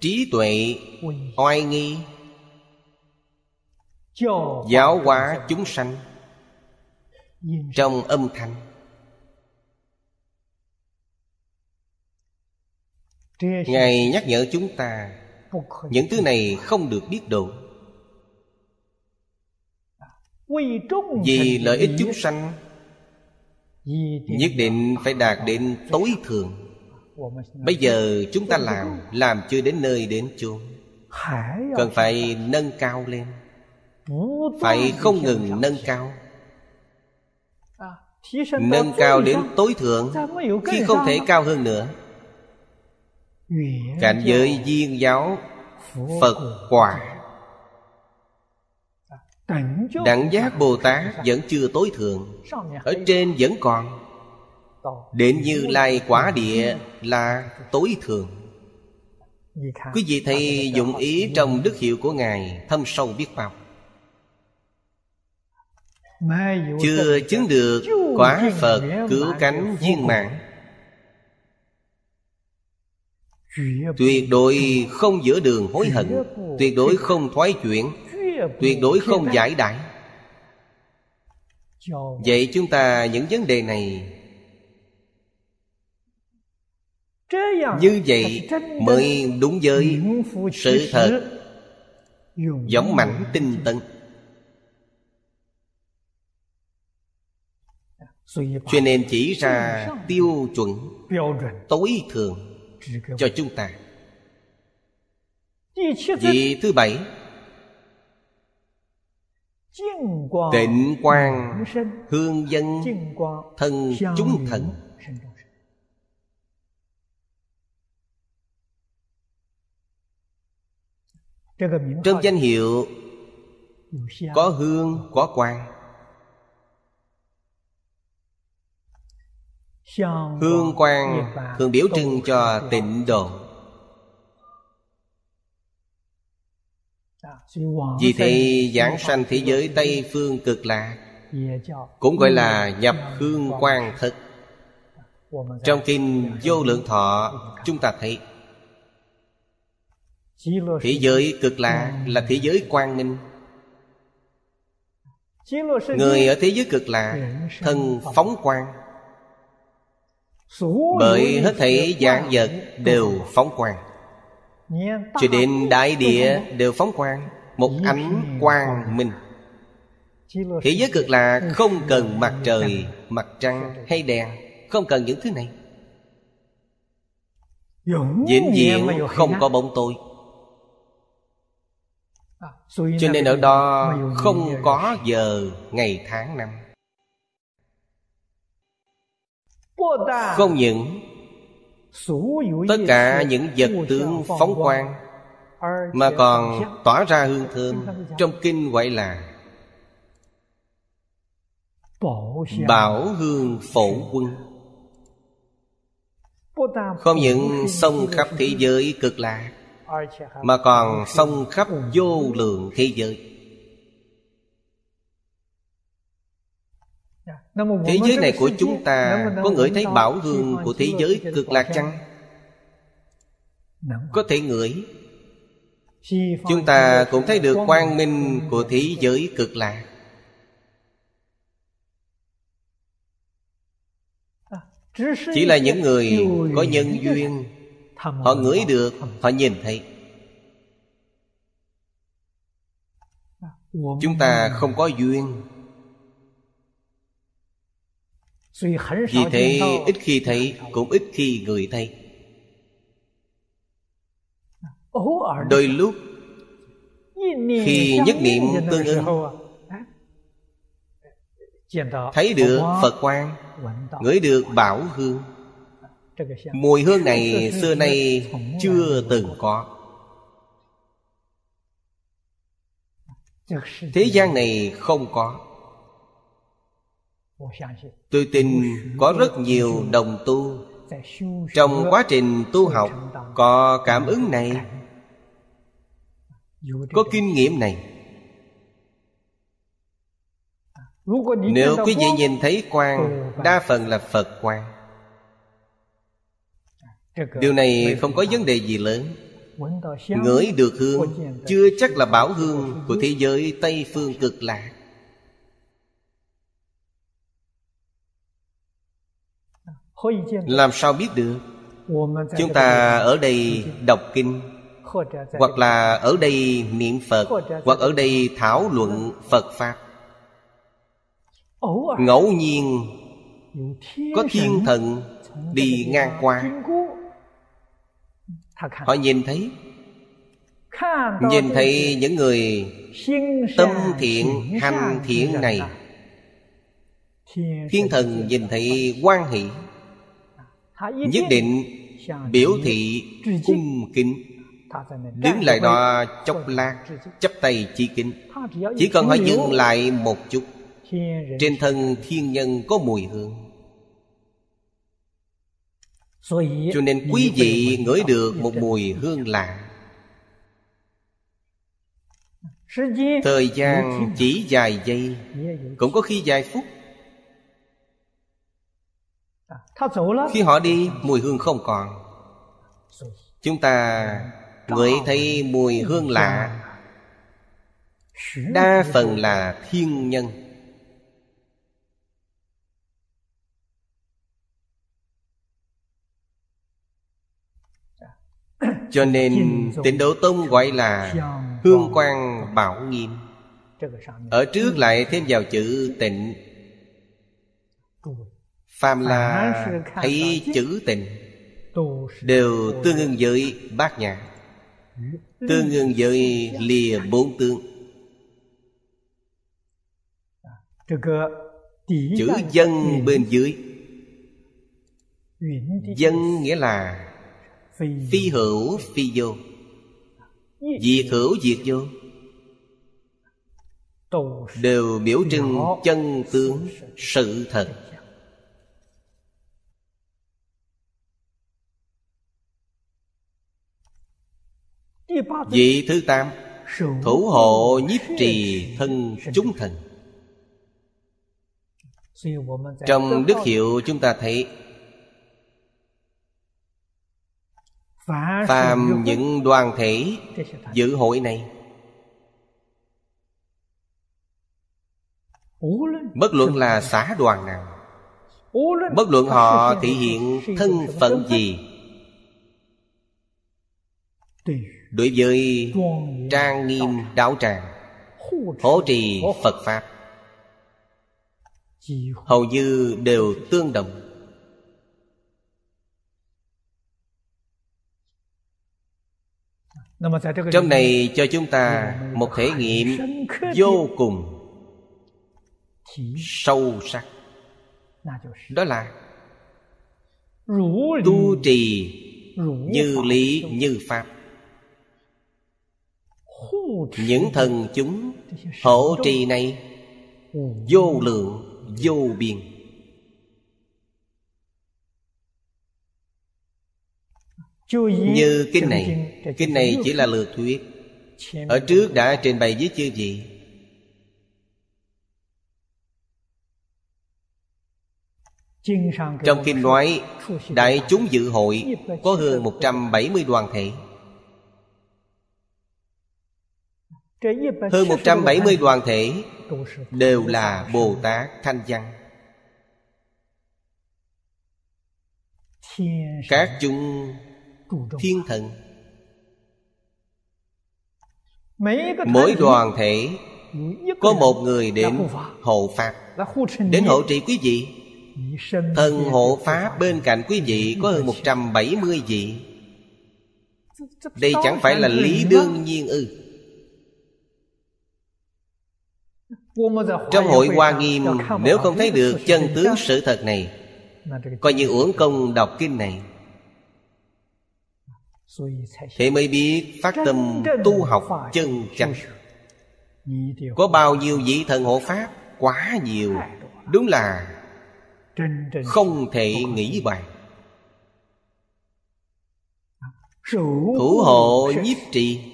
trí tuệ oai nghi. Giáo hóa chúng sanh. Trong âm thanh. Ngài nhắc nhở chúng ta những thứ này không được biết độ vì lợi ích chúng sanh nhất định phải đạt đến tối thượng. Bây giờ chúng ta làm làm chưa đến nơi đến chốn. Cần phải nâng cao lên. Phải không ngừng nâng cao. Nâng cao đến tối thượng khi không thể cao hơn nữa. Cảnh giới duyên giáo phật quả Đẳng giác Bồ Tát vẫn chưa tối thượng. Ở trên vẫn còn. Đến như lai quả địa là tối thượng. Quý vị thấy dụng ý trong đức hiệu của Ngài Thâm sâu biết bao. Chưa chứng được quả Phật cứu cánh viên mãn. Tuyệt đối không giữa đường hối hận. Tuyệt đối không thoái chuyển tuyệt đối không giải đãi. Vậy chúng ta những vấn đề này như vậy mới đúng với sự thật giống mảnh tinh tấn. Cho nên chỉ ra tiêu chuẩn tối thượng cho chúng ta. Vị thứ bảy Tịnh quang Hương dân Thân chúng thần. Trong danh hiệu Có hương, có quang. Hương quang thường biểu trưng cho tịnh độ Vì thế giảng sanh thế giới Tây Phương cực lạc Cũng gọi là nhập hương quan thực. Trong kinh vô lượng thọ Chúng ta thấy Thế giới cực lạc là thế giới quang minh. Người ở thế giới cực lạc Thân phóng quang. Bởi hết thảy dạng vật đều phóng quang. Cho đến đại địa đều phóng quang Một ánh quang minh. Thế giới cực lạc không cần mặt trời, mặt trăng hay đèn Không cần những thứ này. Vĩnh viễn không có bóng tối. Cho nên ở đó không có giờ ngày tháng năm. Không những Tất cả những vật tướng phóng quang mà còn tỏa ra hương thơm Trong kinh gọi là Bảo hương phổ quân. Không những sông khắp thế giới cực lạc mà còn sông khắp vô lượng thế giới. Thế giới này của chúng ta Có ngửi thấy bảo hương của thế giới cực lạc chăng? Có thể ngửi. Chúng ta cũng thấy được quang minh của thế giới cực lạc Chỉ là những người có nhân duyên. Họ ngửi được Họ nhìn thấy. Chúng ta không có duyên. Vì thế ít khi thấy Cũng ít khi người thấy Đôi lúc Khi nhất niệm tương ưng Thấy được Phật quang Ngửi được bảo hương. Mùi hương này xưa nay chưa từng có. Thế gian này không có. Tôi tin có rất nhiều đồng tu. Trong quá trình tu học Có cảm ứng này Có kinh nghiệm này. Nếu quý vị nhìn thấy quang Đa phần là Phật quang. Điều này không có vấn đề gì lớn. Ngửi được hương Chưa chắc là bảo hương Của thế giới Tây Phương cực lạc Làm sao biết được? Chúng ta ở đây đọc kinh hoặc là ở đây niệm Phật, Hoặc ở đây thảo luận Phật Pháp. Ngẫu nhiên, Có thiên thần đi ngang qua. Họ nhìn thấy Nhìn thấy những người Tâm thiện, hành thiện này. Thiên thần nhìn thấy quan hỷ, Nhất định biểu thị cung kính. Đứng lại đó chốc lát Chấp tay chỉ kính. Chỉ cần họ dừng lại một chút. Trên thân thiên nhân có mùi hương. Cho nên quý vị ngửi được một mùi hương lạ. Thời gian chỉ vài giây Cũng có khi vài phút. Khi họ đi mùi hương không còn. Chúng ta ngửi thấy mùi hương lạ. Đa phần là thiên nhân. Cho nên tịnh Độ Tông gọi là Hương quang bảo nghiêm. Ở trước lại thêm vào chữ tịnh. Phàm là thấy chữ tịnh Đều tương ưng với bát nhã Tương ưng với lìa bốn tướng Chữ dân bên dưới. Dân nghĩa là Phi hữu. phi vô. Diệt hữu diệt vô. Đều biểu trưng chân tướng sự thật Vị thứ tám Thủ hộ nhiếp trì thân chúng thần. Trong đức hiệu chúng ta thấy phàm những đoàn thể dự hội này. Bất luận là xã đoàn nào Bất luận họ thể hiện thân phận gì Đối với trang nghiêm đạo tràng Hỗ trì Phật Pháp, Hầu như đều tương đồng. Trong này cho chúng ta một thể nghiệm vô cùng sâu sắc. Đó là Tu trì như lý như pháp. Những thần chúng hộ trì này Vô lượng, vô biên. Như kinh này Kinh này chỉ là lược thuyết. Ở trước đã trình bày với chư vị. Trong kinh nói, Đại chúng dự hội Có hơn 170 đoàn thể. Hơn 170 đoàn thể Đều là Bồ Tát Thanh Văn. Các chúng thiên thần, Mỗi đoàn thể Có một người đến hộ Pháp. Đến hộ trì quý vị. Thần hộ Pháp bên cạnh quý vị Có hơn 170 vị. Đây chẳng phải là lý đương nhiên ư. Trong hội Hoa Nghiêm Nếu không thấy được chân tướng sự thật này Coi như uổng công đọc kinh này. Thế mới biết phát tâm tu học chân chánh. Có bao nhiêu vị thần hộ Pháp? Quá nhiều. Đúng là Không thể nghĩ bàn. Thủ hộ nhiếp trì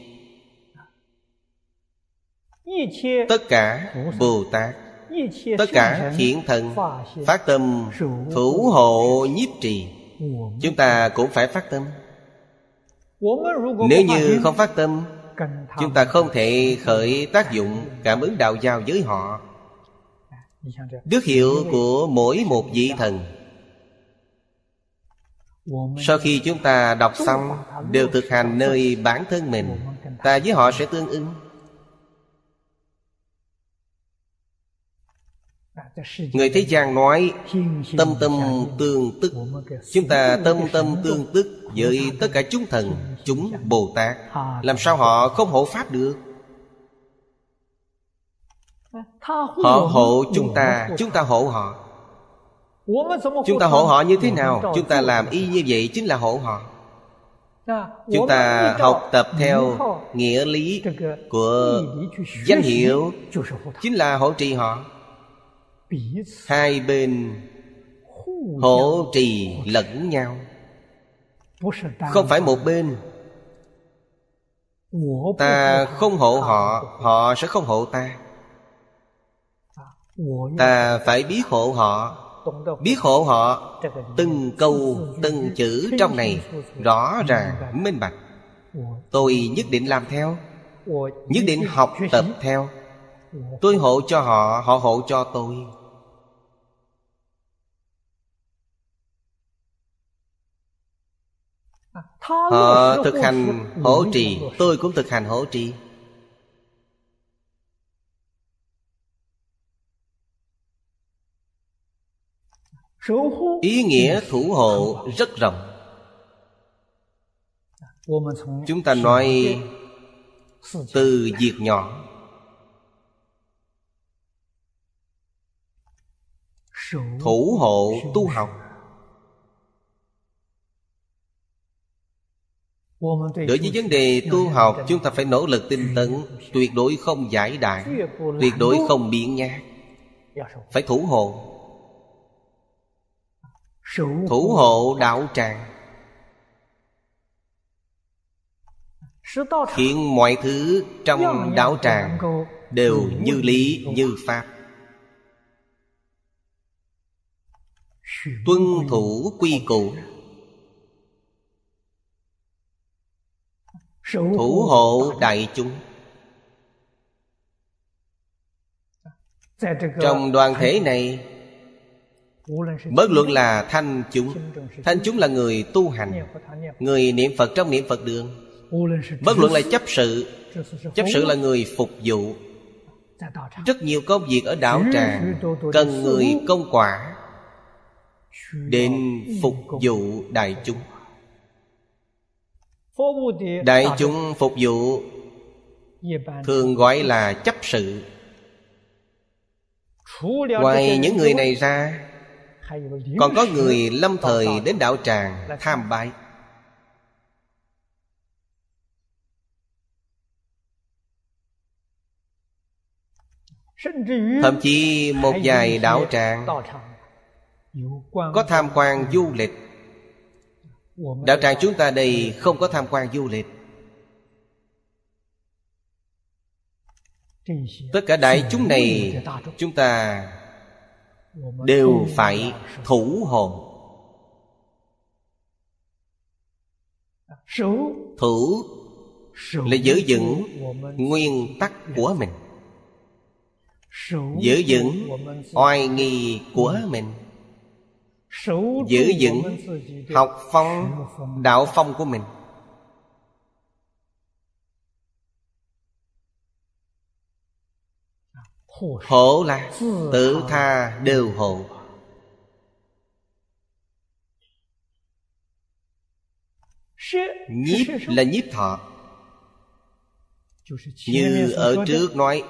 Tất cả Bồ Tát Tất cả thiện thần Phát tâm thủ hộ nhiếp trì。Chúng ta cũng phải phát tâm。Nếu như không phát tâm Chúng ta không thể khởi tác dụng Cảm ứng đạo giao với họ。Đức hiệu của mỗi một vị thần。Sau khi chúng ta đọc xong Đều thực hành nơi bản thân mình Ta với họ sẽ tương ứng Người thế gian nói, Tâm tâm tương tức. Chúng ta tâm tâm tương tức Với tất cả chúng thần, Chúng Bồ Tát. Làm sao họ không hộ Pháp được? Họ hộ chúng ta Chúng ta hộ họ. Chúng ta hộ họ như thế nào? Chúng ta làm y như vậy chính là hộ họ. Chúng ta học tập theo nghĩa lý của danh hiệu Chính là hộ trì họ hai bên hỗ trì lẫn nhau. Không phải một bên. Ta không hộ họ họ sẽ không hộ ta. Ta phải biết hộ họ, biết hộ họ, từng câu, từng chữ trong này rõ ràng, minh bạch. Tôi nhất định làm theo, nhất định học tập theo. Tôi hộ cho họ họ hộ cho tôi. Họ thực hành hỗ trì. Tôi cũng thực hành hỗ trì. Ý nghĩa thủ hộ rất rộng. Chúng ta nói Từ việc nhỏ. Thủ hộ tu học Đối với vấn đề tu học Chúng ta phải nỗ lực tinh tấn Tuyệt đối không giải đại Tuyệt đối không biện nhát. Phải thủ hộ. Thủ hộ đạo tràng. Khiến mọi thứ trong đạo tràng Đều như lý như pháp. Tuân thủ quy củ Thủ hộ đại chúng. Trong đoàn thể này bất luận là thanh chúng thanh chúng là người tu hành người niệm phật trong niệm phật đường. Bất luận là chấp sự chấp sự là người phục vụ. Rất nhiều công việc ở đạo tràng cần người công quả đến phục vụ đại chúng đại chúng phục vụ thường gọi là chấp sự. Ngoài những người này ra còn có người lâm thời đến đạo tràng tham bái. Thậm chí một vài đạo tràng có tham quan du lịch đạo tràng chúng ta đây không có tham quan du lịch. Tất cả đại chúng này chúng ta đều phải thủ hồn, thủ là giữ vững nguyên tắc của mình. Giữ vững oai nghi của mình giữ vững học phong, đạo phong của mình. Hộ là tự tha đều hộ nhiếp là nhiếp thọ. Như ở trước nói,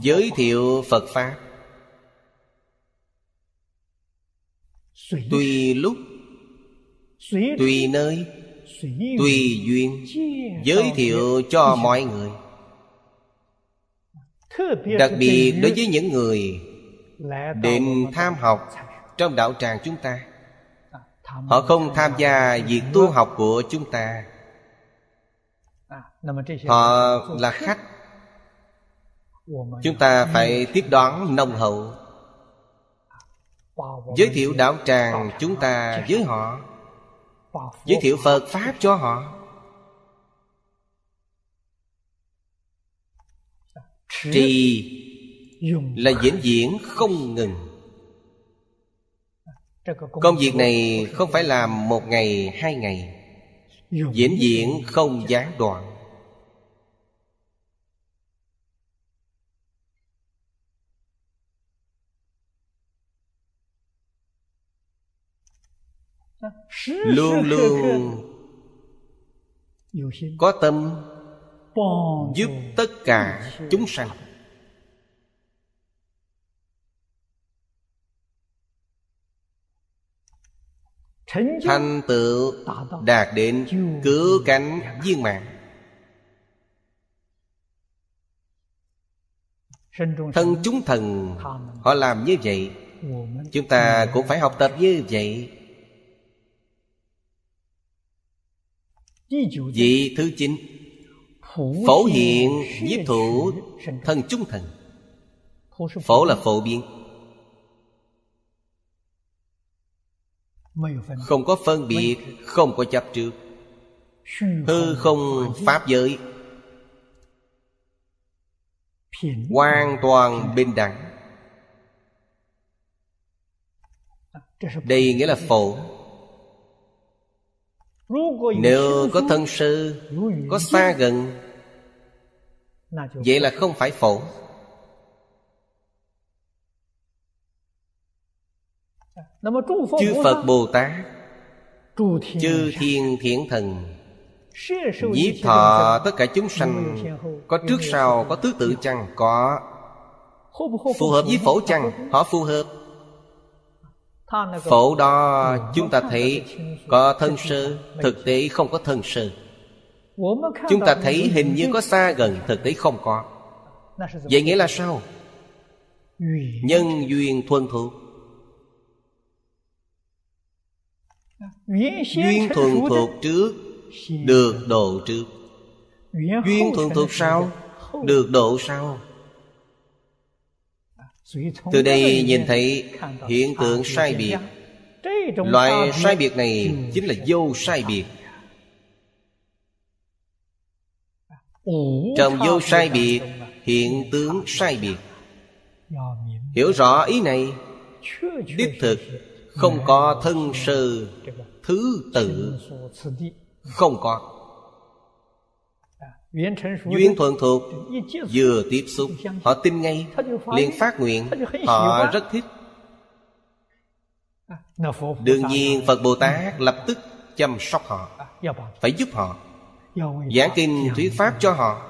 giới thiệu phật pháp. Tùy lúc. Tùy nơi. Tùy duyên. giới thiệu cho mọi người. Đặc biệt đối với những người đến tham học trong đạo tràng chúng ta. Họ không tham gia việc tu học của chúng ta. Họ là khách. Chúng ta phải tiếp đón nồng hậu giới thiệu đạo tràng chúng ta với họ. giới thiệu phật pháp cho họ. Trì là diễn diễn không ngừng. Công việc này không phải làm một ngày hai ngày. Diễn diễn không gián đoạn luôn luôn có tâm giúp tất cả chúng sanh. Thành tựu đạt đến cứu cánh viên mạng thân chúng thần họ làm như vậy. Chúng ta cũng phải học tập như vậy vị thứ chín Phổ hiện nhiếp thủ thân trung thần. Phổ là phổ biến. Không có phân biệt Không có chấp trước. Hư không pháp giới. Hoàn toàn bình đẳng. Đây nghĩa là phổ nếu có thân sư Có xa gần Vậy là không phải phổ. Chư Phật Bồ Tát Chư Thiên Thiện Thần Nhiếp thọ tất cả chúng sanh Có trước sau có thứ tự chăng? Có. Phù hợp với phổ chăng? Họ phù hợp Phổ đó chúng ta thấy Có thân sơ Thực tế không có thân sơ Chúng ta thấy hình như có xa gần Thực tế không có. Vậy nghĩa là sao? Nhân duyên thuần thuộc Duyên thuần thuộc trước Được độ trước. Duyên thuần thuộc sau Được độ sau từ đây nhìn thấy hiện tượng sai biệt. Loại sai biệt này chính là vô sai biệt. Trong vô sai biệt hiện tướng sai biệt. Hiểu rõ ý này. Đích thực không có thân sư thứ tự không có duyên thuận thuộc vừa tiếp xúc họ tin ngay liền phát nguyện họ rất thích. Đương nhiên phật bồ tát lập tức chăm sóc họ phải giúp họ. Giảng kinh thuyết pháp cho họ.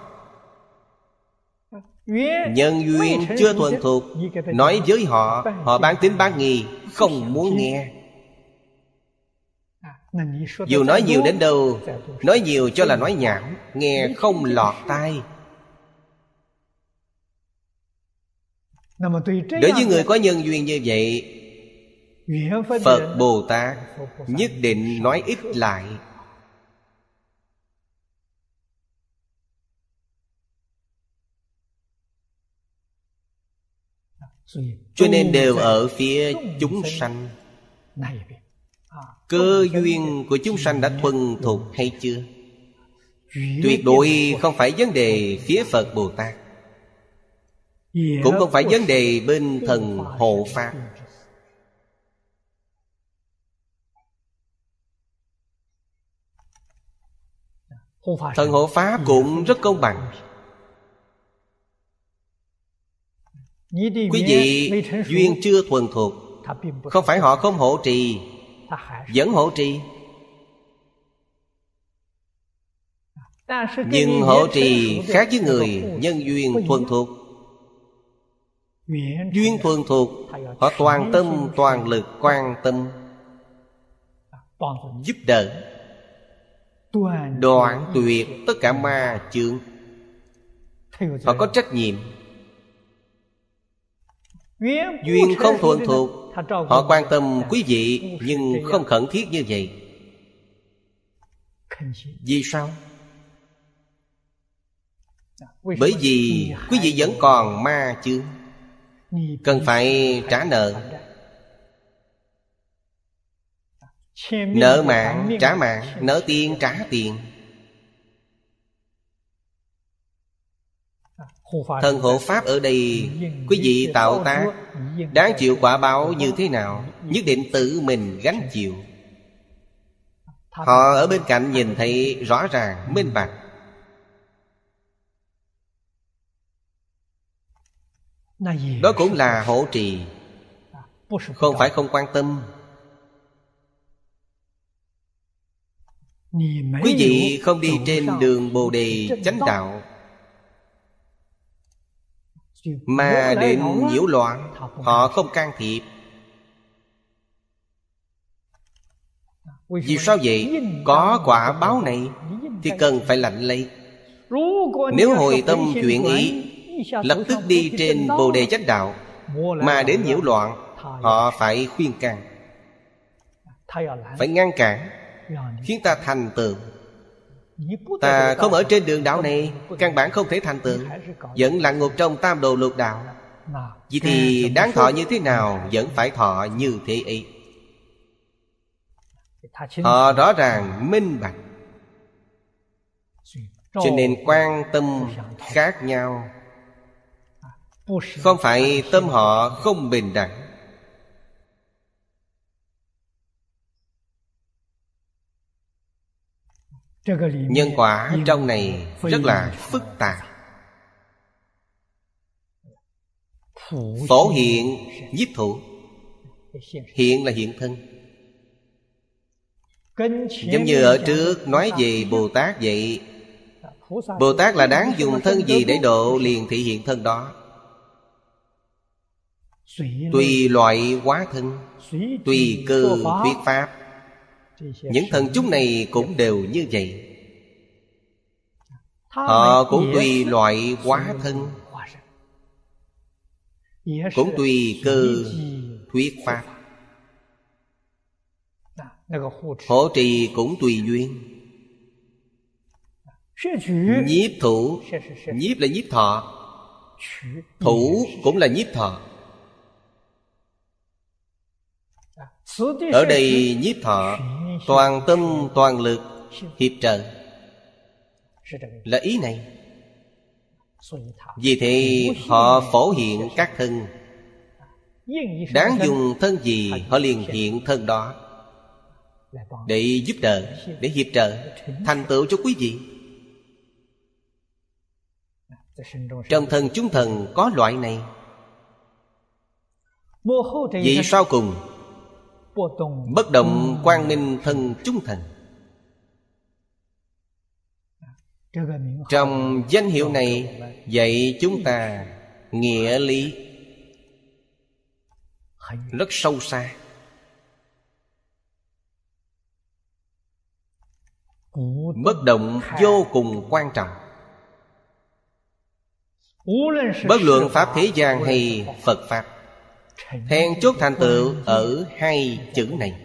Nhân duyên chưa thuần thuộc nói với họ họ bán tính bán nghi không muốn nghe dù nói nhiều đến đâu nói nhiều cho là nói nhảm nghe không lọt tai. Đối với người có nhân duyên như vậy phật bồ tát nhất định nói ít lại. Cho nên đều ở phía chúng sanh cơ duyên của chúng sanh đã thuần thục hay chưa? Tuyệt đối không phải vấn đề phía phật bồ tát. Cũng không phải vấn đề bên thần hộ pháp. Thần hộ pháp cũng rất công bằng. Quý vị duyên chưa thuần thuộc, không phải họ không hộ trì vẫn hộ trì. Nhưng hộ trì khác với người nhân duyên thuần thuộc. Duyên thuần thuộc, họ toàn tâm, toàn lực, quan tâm. Giúp đỡ. Đoạn tuyệt tất cả ma chướng. Họ có trách nhiệm. Duyên không thuần thuộc họ quan tâm quý vị, nhưng không khẩn thiết như vậy. Vì sao? Bởi vì quý vị vẫn còn ma chứ. Cần phải trả nợ. Nợ mạng, trả mạng, nợ tiền, trả tiền. Thần hộ Pháp ở đây Quý vị tạo tác Đáng chịu quả báo như thế nào? Nhất định tự mình gánh chịu. Họ ở bên cạnh nhìn thấy rõ ràng minh bạch. Đó cũng là hộ trì. Không phải không quan tâm. Quý vị không đi trên đường Bồ Đề chánh đạo Mà đến nhiễu loạn Họ không can thiệp. Vì sao vậy? Có quả báo này Thì cần phải lạnh lấy Nếu hồi tâm chuyện ý Lập tức đi trên Bồ Đề Chánh Đạo. Mà đến nhiễu loạn Họ phải khuyên can. Phải ngăn cản Khiến ta thành tựu Ta không ở trên đường đạo này Căn bản không thể thành tựu. Vẫn lặng ngục trong tam đồ lục đạo. Vậy thì đáng thọ như thế nào? Vẫn phải thọ như thế ấy Họ rõ ràng minh bạch. Cho nên quan tâm khác nhau. Không phải tâm họ không bình đẳng nhân quả trong này rất là phức tạp. Phổ hiện nhiếp thủ. Hiện là hiện thân. Giống như ở trước nói về bồ tát vậy bồ tát là đáng dùng thân gì để độ liền thị hiện thân đó? Tùy loại hóa thân tùy cơ thuyết pháp những thần chúng này cũng đều như vậy. Họ cũng tùy loại hóa thân. Cũng tùy cơ thuyết pháp. Hộ trì cũng tùy duyên. Nhiếp thủ, Nhiếp là nhiếp thọ. Thủ cũng là nhiếp thọ. Ở đây nhiếp thọ Toàn tâm, toàn lực, Hiệp trợ. Là ý này. Vì thế, họ phổ hiện các thân. Đáng dùng thân gì, họ liền hiện thân đó. Để giúp đỡ Để hiệp trợ, Thành tựu cho quý vị. Trong thân chúng thần có loại này. Vì sau cùng Bất động quang minh thân trung thần Trong danh hiệu này Dạy chúng ta Nghĩa lý. Rất sâu xa. Bất động vô cùng quan trọng. Bất luận Pháp thế gian hay Phật Pháp Then chốt thành tựu ở hai chữ này.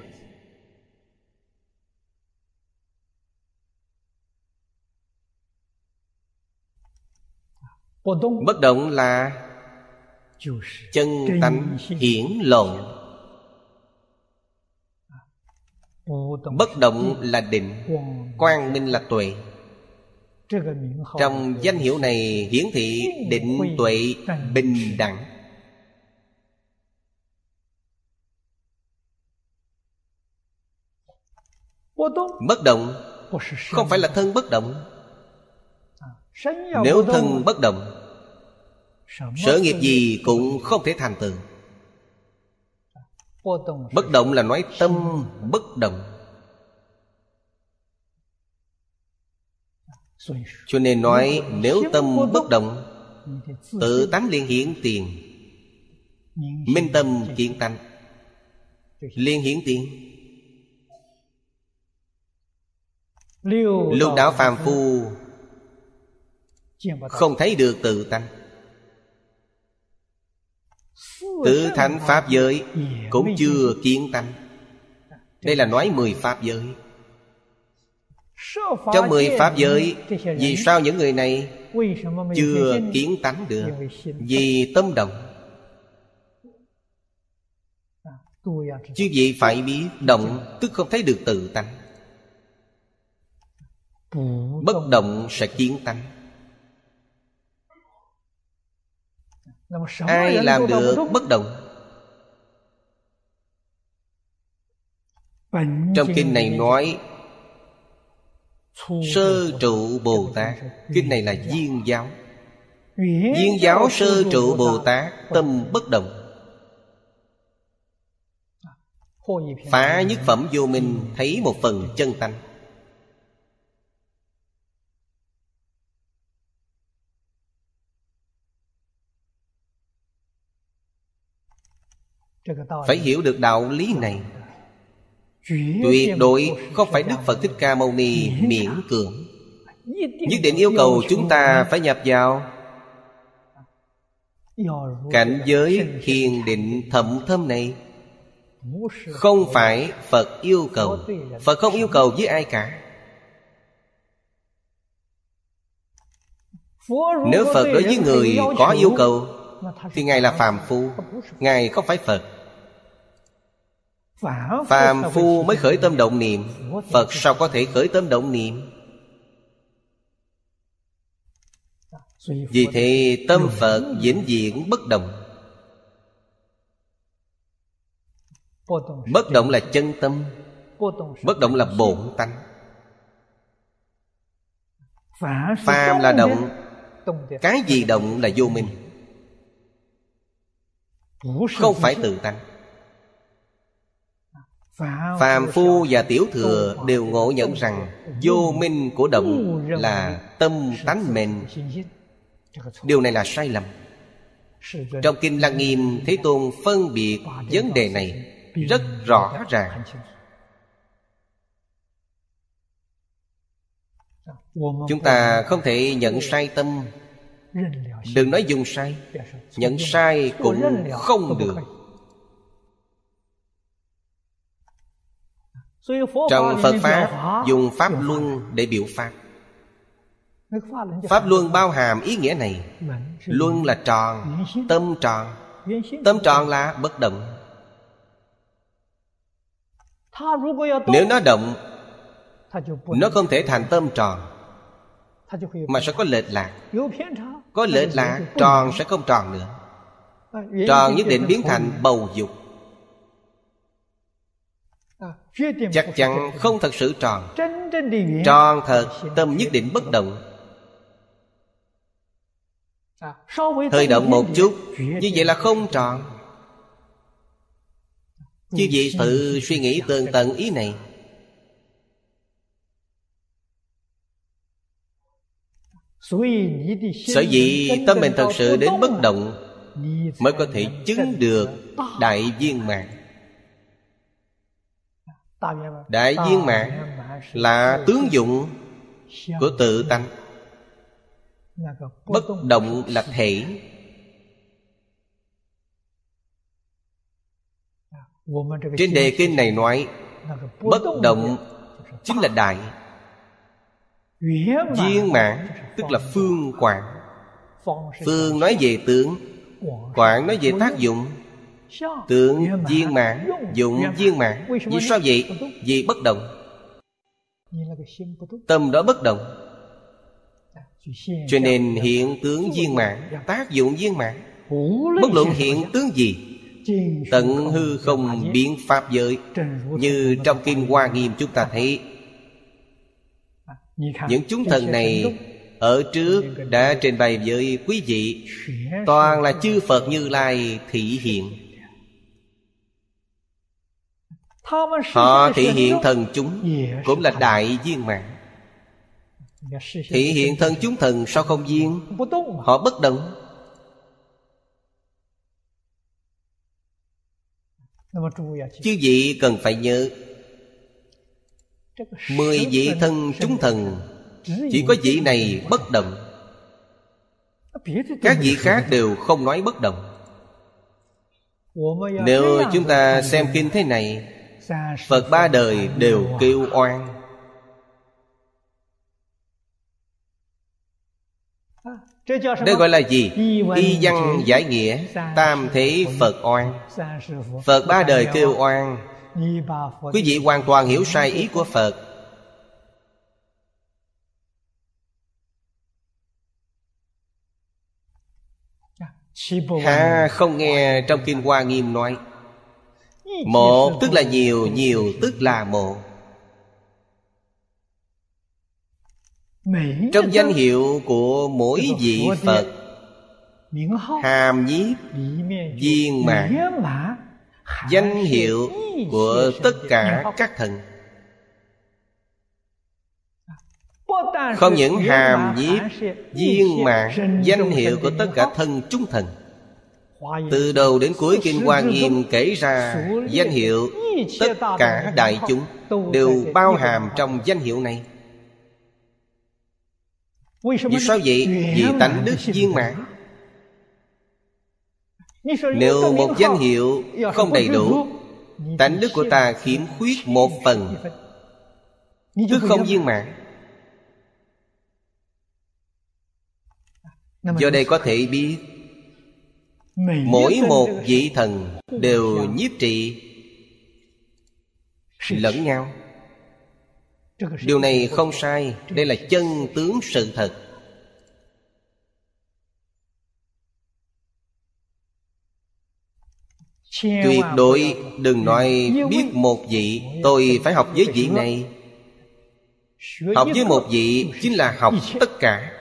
Bất động là Chân tánh hiển lộ. Bất động là định, Quang minh là tuệ. Trong danh hiệu này hiển thị định tuệ bình đẳng. Bất động. Không phải là thân bất động. Nếu thân bất động Sở nghiệp gì cũng không thể thành tựu. Bất động là nói tâm bất động. Cho nên nói nếu tâm bất động Tự tánh liên hiển tiền. Minh tâm kiến tánh. Liên hiển tiền Lục đạo phàm phu Không thấy được tự tánh. Tự thành Pháp giới Cũng chưa kiến tánh. Đây là nói mười Pháp giới. Trong mười Pháp giới Vì sao những người này Chưa kiến tánh được? Vì tâm động. Chứ gì phải biết Động tức không thấy được tự tánh Bất động sẽ kiến tánh. Ai làm được bất động Trong kinh này nói Sơ trụ Bồ Tát. Kinh này là duyên giáo. Duyên giáo sơ trụ Bồ Tát Tâm bất động Phá nhất phẩm vô minh Thấy một phần chân tánh Phải hiểu được đạo lý này. Tuyệt đối không phải Đức Phật Thích Ca Mâu Ni miễn cưỡng. Nhất định yêu cầu chúng ta phải nhập vào. Cảnh giới thiền định thậm thâm này Không phải Phật yêu cầu. Phật không yêu cầu với ai cả. Nếu Phật đối với người có yêu cầu Thì Ngài là phàm phu Ngài không phải Phật Phàm phu mới khởi tâm động niệm Phật sao có thể khởi tâm động niệm? Vì thế tâm Phật vĩnh viễn bất động. Bất động là chân tâm Bất động là bổn tánh. Phàm là động Cái gì động là vô minh? Không phải tự tánh Phàm phu và tiểu thừa đều ngộ nhận rằng Vô minh của động là tâm tánh mệnh Điều này là sai lầm. Trong Kinh Lăng Nghiêm Thế Tôn phân biệt vấn đề này Rất rõ ràng. Chúng ta không thể nhận sai tâm. Đừng nói dùng sai. Nhận sai cũng không được Trong Phật Pháp dùng Pháp Luân để biểu Pháp. Pháp Luân bao hàm ý nghĩa này. Luân là tròn Tâm tròn. Tâm tròn là bất động. Nếu nó động Nó không thể thành tâm tròn. Mà sẽ có lệch lạc. Có lệch lạc tròn sẽ không tròn nữa. Tròn nhất định biến thành bầu dục Chắc chắn không thật sự tròn. Tròn thật tâm nhất định bất động. Hơi động một chút Như vậy là không tròn. Chứ vị tự suy nghĩ tường tận ý này. Sở dĩ tâm mình thật sự đến bất động Mới có thể chứng được Đại viên mạng Đại viên mạng Là tướng dụng Của tự tánh. Bất động là thể Trên đề kinh này nói, Bất động chính là đại. Viên mãn tức là phương quảng. Phương nói về tướng, Quảng nói về tác dụng. Tướng viên mãn Dụng viên mãn Vì sao vậy? Vì bất động. Tâm đó bất động. Cho nên hiện tướng viên mãn Tác dụng viên mãn. Bất luận hiện tướng gì Tận hư không biến pháp giới. Như trong Kinh Hoa Nghiêm chúng ta thấy. Những chúng thần này Ở trước đã trình bày với quý vị Toàn là chư Phật Như Lai thị hiện Họ thị hiện thần chúng Cũng là đại viên mạng Thị hiện thân chúng thần sao không viên? Họ bất động. Chứ. Vị cần phải nhớ. Mười vị thân chúng thần Chỉ có vị này bất động. Các vị khác đều không nói bất động. Nếu chúng ta xem kinh thế này Phật ba đời đều kêu oan. Đây gọi là gì? Y văn giải nghĩa, Tam thế Phật oan. Phật ba đời kêu oan. Quý vị hoàn toàn hiểu sai ý của Phật. Hà không nghe trong Kinh Hoa Nghiêm nói. Một tức là nhiều, nhiều tức là một. Trong danh hiệu của mỗi vị Phật Hàm nhiếp viên mãn. Danh hiệu của tất cả các thần. Không những hàm nhiếp viên mãn Danh hiệu của tất cả thân chúng thần từ đầu đến cuối Kinh Hoa Nghiêm kể ra Danh hiệu tất cả đại chúng Đều bao hàm trong danh hiệu này. Vì sao vậy? Vì tánh đức viên mãn. Nếu một danh hiệu không đầy đủ, Tánh đức của ta khiếm khuyết một phần. Tức không viên mãn. Do đây có thể biết Mỗi một vị thần đều nhiếp trị lẫn nhau. Điều này không sai đây là chân tướng sự thật. Tuyệt đối đừng nói biết một vị tôi phải học với vị này. Học với một vị chính là học tất cả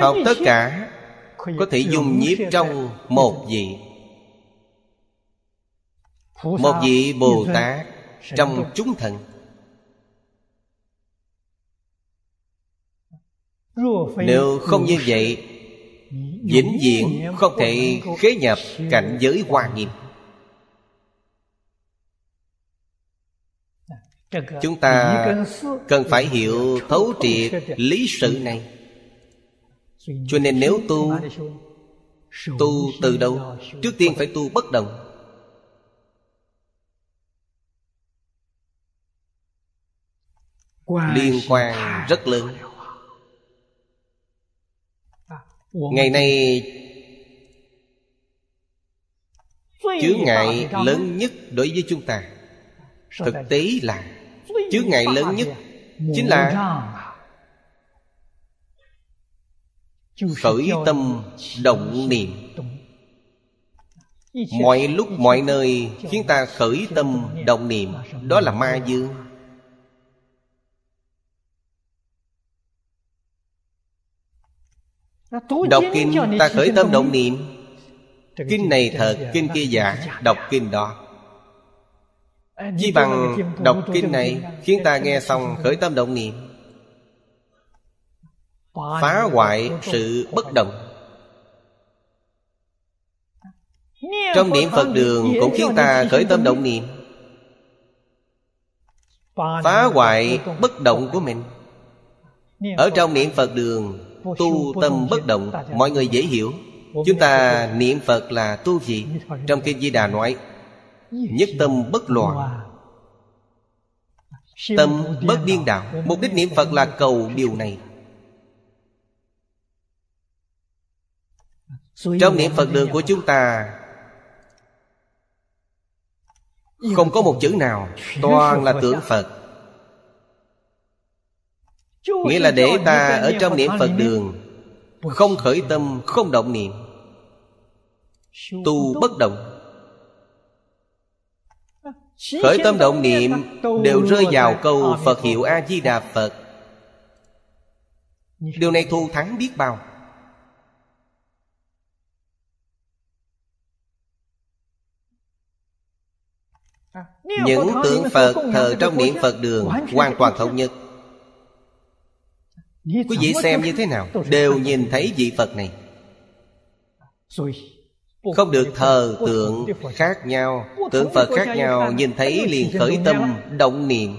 học tất cả có thể dùng nhiếp trong một vị. Một vị bồ tát trong chúng thần. Nếu không như vậy, vĩnh viễn không thể khế nhập cảnh giới hoa nghiêm. Chúng ta cần phải hiểu thấu triệt lý sự này cho nên nếu tu Tu từ đâu, Trước tiên phải tu bất động. Liên quan rất lớn. Ngày nay, chướng ngại lớn nhất đối với chúng ta. Thực tế là, chướng ngại lớn nhất chính là khởi tâm động niệm. mọi lúc mọi nơi khiến ta khởi tâm động niệm. đó là ma dương. Đọc kinh ta khởi tâm động niệm. Kinh này thật kinh kia giả đọc kinh đó. Chỉ bằng đọc kinh này khiến ta nghe xong khởi tâm động niệm phá hoại sự bất động trong niệm phật đường cũng khiến ta khởi tâm động niệm. Phá hoại bất động của mình. Ở trong niệm phật đường, tu tâm bất động, mọi người dễ hiểu. Chúng ta niệm phật là tu gì? Trong kinh di đà nói, nhất tâm bất loạn. Tâm bất điên đạo. Mục đích niệm phật là cầu điều này. Trong niệm phật đường của chúng ta không có một chữ nào toàn là tưởng phật. Nghĩa là để ta ở trong niệm phật đường không khởi tâm không động niệm. Tu bất động. Khởi tâm động niệm đều rơi vào câu phật hiệu a di đà phật. Điều này thu thắng biết bao những tượng phật thờ trong niệm phật đường hoàn toàn thống nhất. Quý vị xem như thế nào? đều nhìn thấy vị phật này. Không được thờ tượng khác nhau. Tượng Phật khác nhau Nhìn thấy liền khởi tâm động niệm.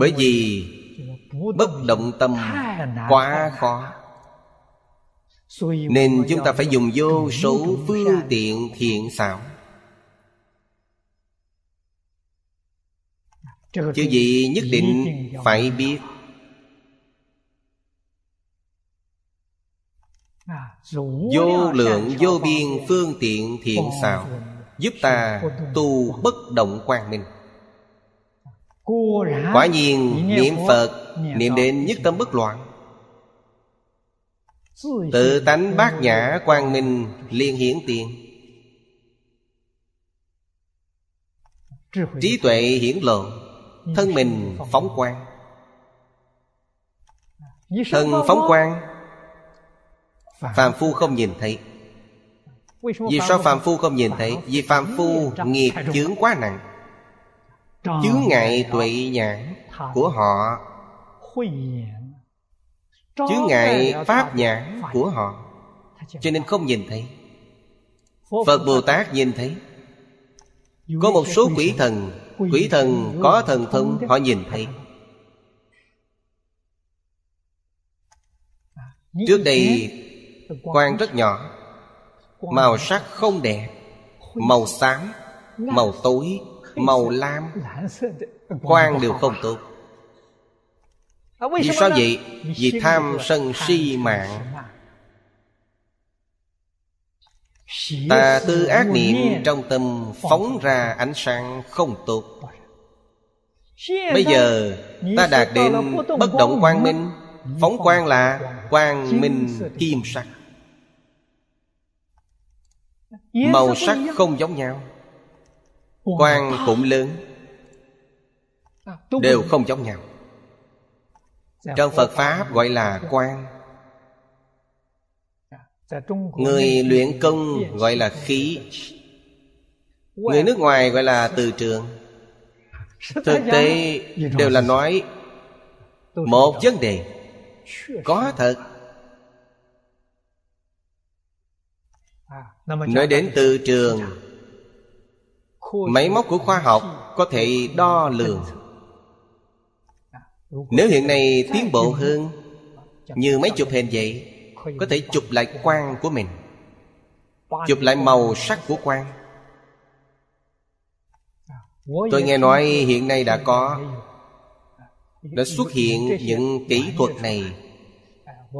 Bởi vì Bất động tâm quá khó Nên chúng ta phải dùng vô số phương tiện thiện xảo. Chứ gì nhất định phải biết. Vô lượng vô biên phương tiện thiện xảo Giúp ta tu bất động quang minh. Quả nhiên niệm Phật Niệm đến nhất tâm bất loạn Tự tánh bát nhã quang minh liên hiển tiền. Trí tuệ hiển lộ Thân mình phóng quang. Thân phóng quang Phàm phu không nhìn thấy. Vì sao phàm phu không nhìn thấy? Vì phàm phu nghiệp chướng quá nặng. Chướng ngại tuệ nhãn của họ Chướng ngại pháp nhãn của họ. Cho nên không nhìn thấy. Phật Bồ Tát nhìn thấy. Có một số quỷ thần Quỷ thần có thần thông Họ nhìn thấy. Trước đây Quang rất nhỏ Màu sắc không đẹp Màu xám Màu tối Màu lam. Quang đều không tốt Vì sao vậy? Vì tham sân si mạng. Ta tư ác niệm trong tâm Phóng ra ánh sáng không tốt. Bây giờ ta đạt đến bất động quang minh. Phóng quang là quang minh kim sắc. Màu sắc không giống nhau. Quang cũng lớn. Đều không giống nhau Trong Phật Pháp gọi là quang Người luyện công gọi là khí. Người nước ngoài gọi là từ trường. Thực tế đều là nói Một vấn đề. Có thật. Nói đến từ trường Máy móc của khoa học Có thể đo lường Nếu hiện nay tiến bộ hơn Như mấy chụp hình vậy Có thể chụp lại quang của mình. Chụp lại màu sắc của quang. Tôi nghe nói hiện nay đã có đã xuất hiện những kỹ thuật này.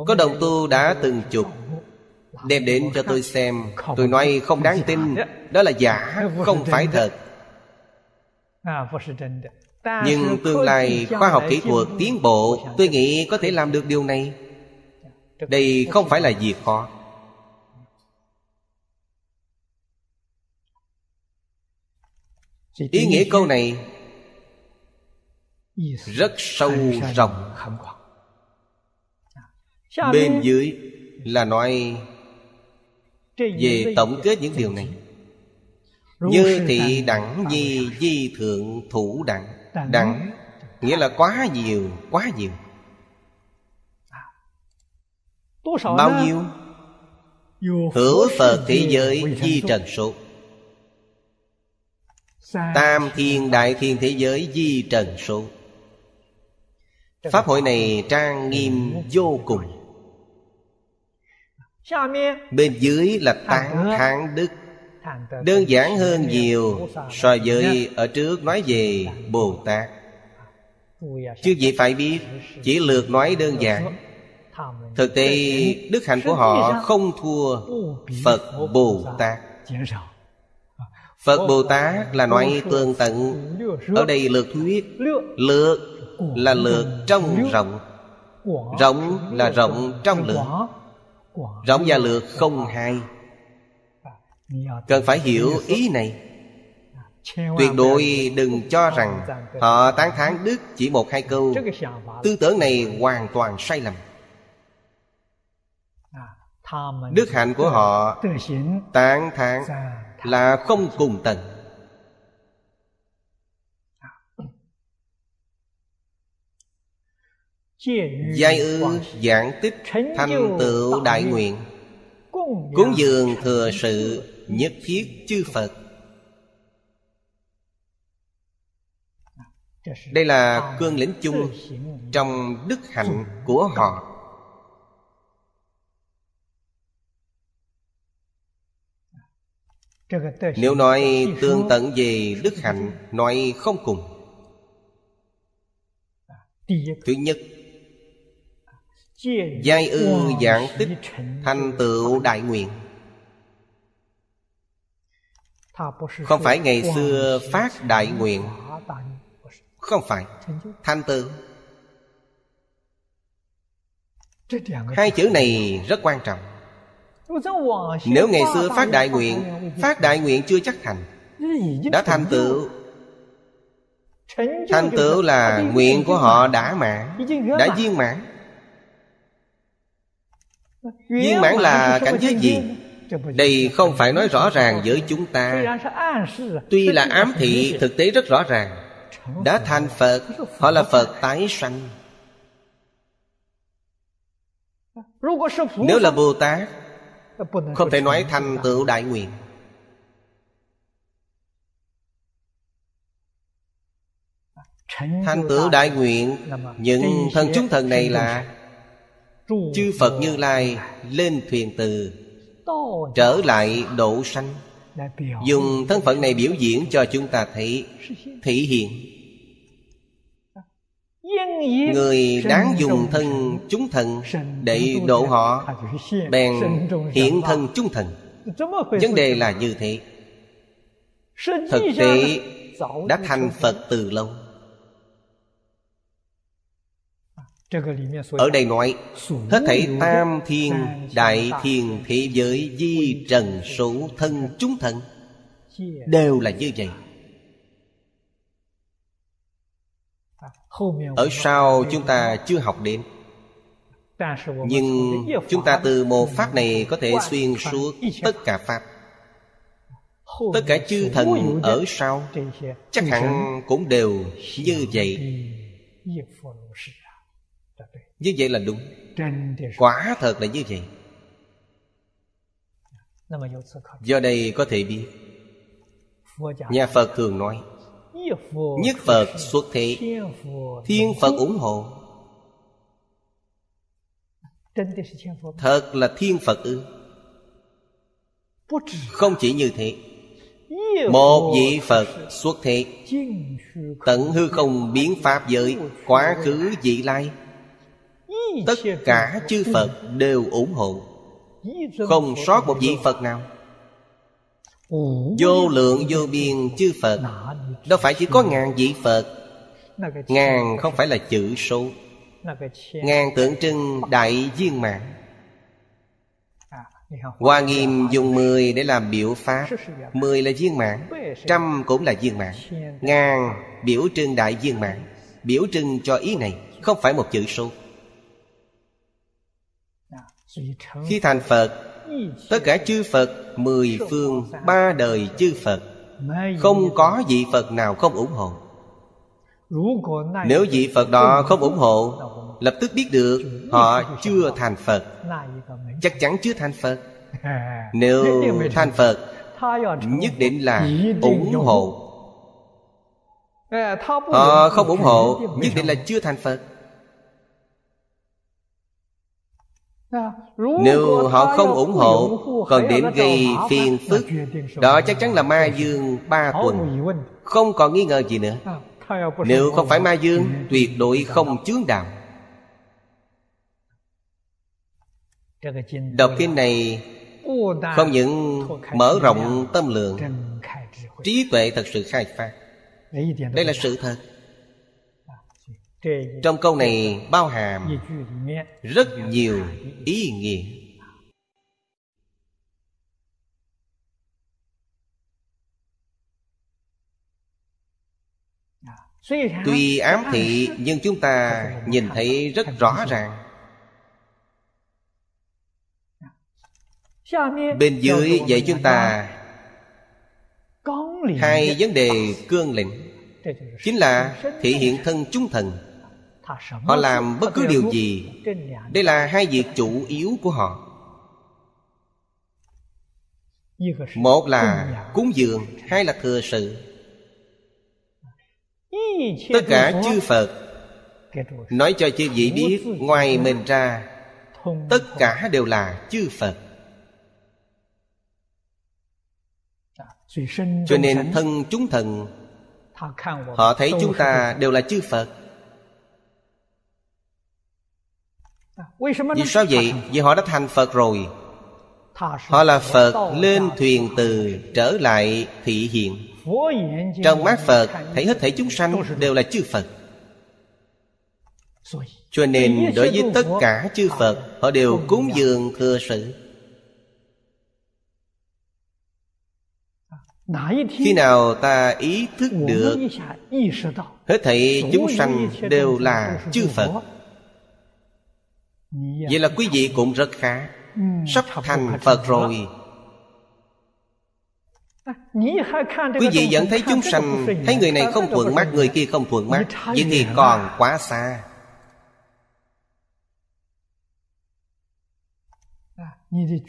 Có đồng tu đã từng chụp. Đem đến cho tôi xem. Tôi nói không đáng tin. Đó là giả không phải thật Nhưng tương lai khoa học kỹ thuật tiến bộ Tôi nghĩ có thể làm được điều này. Đây không phải là việc khó. Ý nghĩa câu này Rất sâu rộng. Bên dưới là nói Về tổng kết những điều này. Như thị đẳng nhi di thượng thủ đẳng Đẳng Nghĩa là quá nhiều, quá nhiều. Bao nhiêu? Hữu Phật thế giới di trần số. Tam thiên đại thiên thế giới di trần số. Pháp hội này trang nghiêm vô cùng. Bên dưới là tán thán đức Đơn giản hơn nhiều So với ở trước nói về Bồ Tát Chứ gì phải biết Chỉ lượt nói đơn giản. Thực tế đức hạnh của họ không thua Phật Bồ Tát Phật Bồ Tát là nói tương tận. Ở đây lượt thuyết Lượt là lượt trong rộng. Rộng là rộng trong lượt Rộng và lượt không hai Cần phải hiểu ý này. Tuyệt đối đừng cho rằng Họ tán thán Đức chỉ một hai câu. Tư tưởng này hoàn toàn sai lầm. Đức hạnh của họ Tán thán là không cùng tầng Giai ư giảng tích Thành tựu đại nguyện. Cúng dường thừa sự Nhất thiết chư Phật. Đây là cương lĩnh chung Trong đức hạnh của họ. Nếu nói tương tận về đức hạnh, Nói không cùng. Thứ nhất, Giai ư giảng tích Thành tựu đại nguyện. Không phải ngày xưa phát đại nguyện. Không phải. Thành tựu Hai chữ này rất quan trọng. Nếu ngày xưa phát đại nguyện, Phát đại nguyện chưa chắc thành. Đã thành tựu Thành tựu là nguyện của họ đã mãn, Đã viên mãn. Viên mãn là cảnh giới gì? Đây không phải nói rõ ràng với chúng ta. Tuy là ám thị, thực tế rất rõ ràng. Đã thành Phật, Họ là Phật tái sanh. Nếu là Bồ Tát Không thể nói thành tựu đại nguyện. Thành tựu đại nguyện, Những thần chúng thần này là Chư Phật Như Lai lên thuyền từ. Trở lại độ sanh. Dùng thân phận này biểu diễn cho chúng ta thấy Thể hiện. Người đáng dùng thân chúng thần Để độ họ Bèn hiện thân chúng thần. Vấn đề là như thế. Thực tế đã thành Phật từ lâu ở đây nói Hết thảy tam thiên Đại thiên thế giới Di trần số thân chúng thần Đều là như vậy。Ở sau chúng ta chưa học đến Nhưng chúng ta từ một pháp này Có thể xuyên suốt tất cả pháp。Tất cả chư thần ở sau Chắc hẳn cũng đều như vậy như vậy là đúng. Quả thật là như vậy. Do đây có thể biết. Nhà Phật thường nói Nhất Phật xuất thế Thiên Phật ủng hộ. Thật là thiên Phật ư? Không chỉ như thế. Một vị Phật xuất thế Tận hư không biến Pháp giới Quá khứ vị lai Tất cả chư Phật đều ủng hộ. Không sót một vị Phật nào. Vô lượng vô biên chư Phật. Đâu phải chỉ có ngàn vị Phật. Ngàn không phải là chữ số. Ngàn tượng trưng đại viên mạng Hoa nghiêm dùng mười để làm biểu pháp. Mười là viên mạng Trăm cũng là viên mạng Ngàn biểu trưng đại viên mạng Biểu trưng cho ý này Không phải một chữ số. Khi thành Phật Tất cả chư Phật Mười phương ba đời chư Phật Không có vị Phật nào không ủng hộ. Nếu vị Phật đó không ủng hộ Lập tức biết được Họ chưa thành Phật. Chắc chắn chưa thành Phật Nếu thành Phật Nhất định là ủng hộ. Họ không ủng hộ Nhất định là chưa thành Phật Nếu họ không ủng hộ Còn đến gây phiền phức Đó chắc chắn là ma dương ba tuần. Không còn nghi ngờ gì nữa. Nếu không phải ma dương Tuyệt đối không chướng đạo Đọc kinh này Không những mở rộng tâm lượng Trí tuệ thật sự khai phát. Đây là sự thật trong câu này bao hàm rất nhiều ý nghĩa. Tuy ám thị nhưng chúng ta nhìn thấy rất rõ ràng. Bên dưới dạy chúng ta hai vấn đề cương lĩnh. Chính là thể hiện thân chúng thần Họ làm bất cứ điều gì. Đây là hai việc chủ yếu của họ. Một là cúng dường, Hai là thừa sự. Tất cả chư Phật Nói cho chư vị biết, Ngoài mình ra, Tất cả đều là chư Phật. Cho nên thân chúng thần, Họ thấy chúng ta đều là chư Phật. Vì sao vậy? Vì họ đã thành Phật rồi. Họ là Phật lên thuyền từ trở lại thị hiện. Trong mắt Phật thấy hết thảy chúng sanh đều là chư Phật. Cho nên đối với tất cả chư Phật Họ đều cúng dường thừa sự. Khi nào ta ý thức được Hết thảy chúng sanh đều là chư Phật Vậy là quý vị cũng rất khá. Sắp thành Phật rồi. Quý vị vẫn thấy chúng sanh Thấy người này không thuận mắt Người kia không thuận mắt Vậy thì còn quá xa.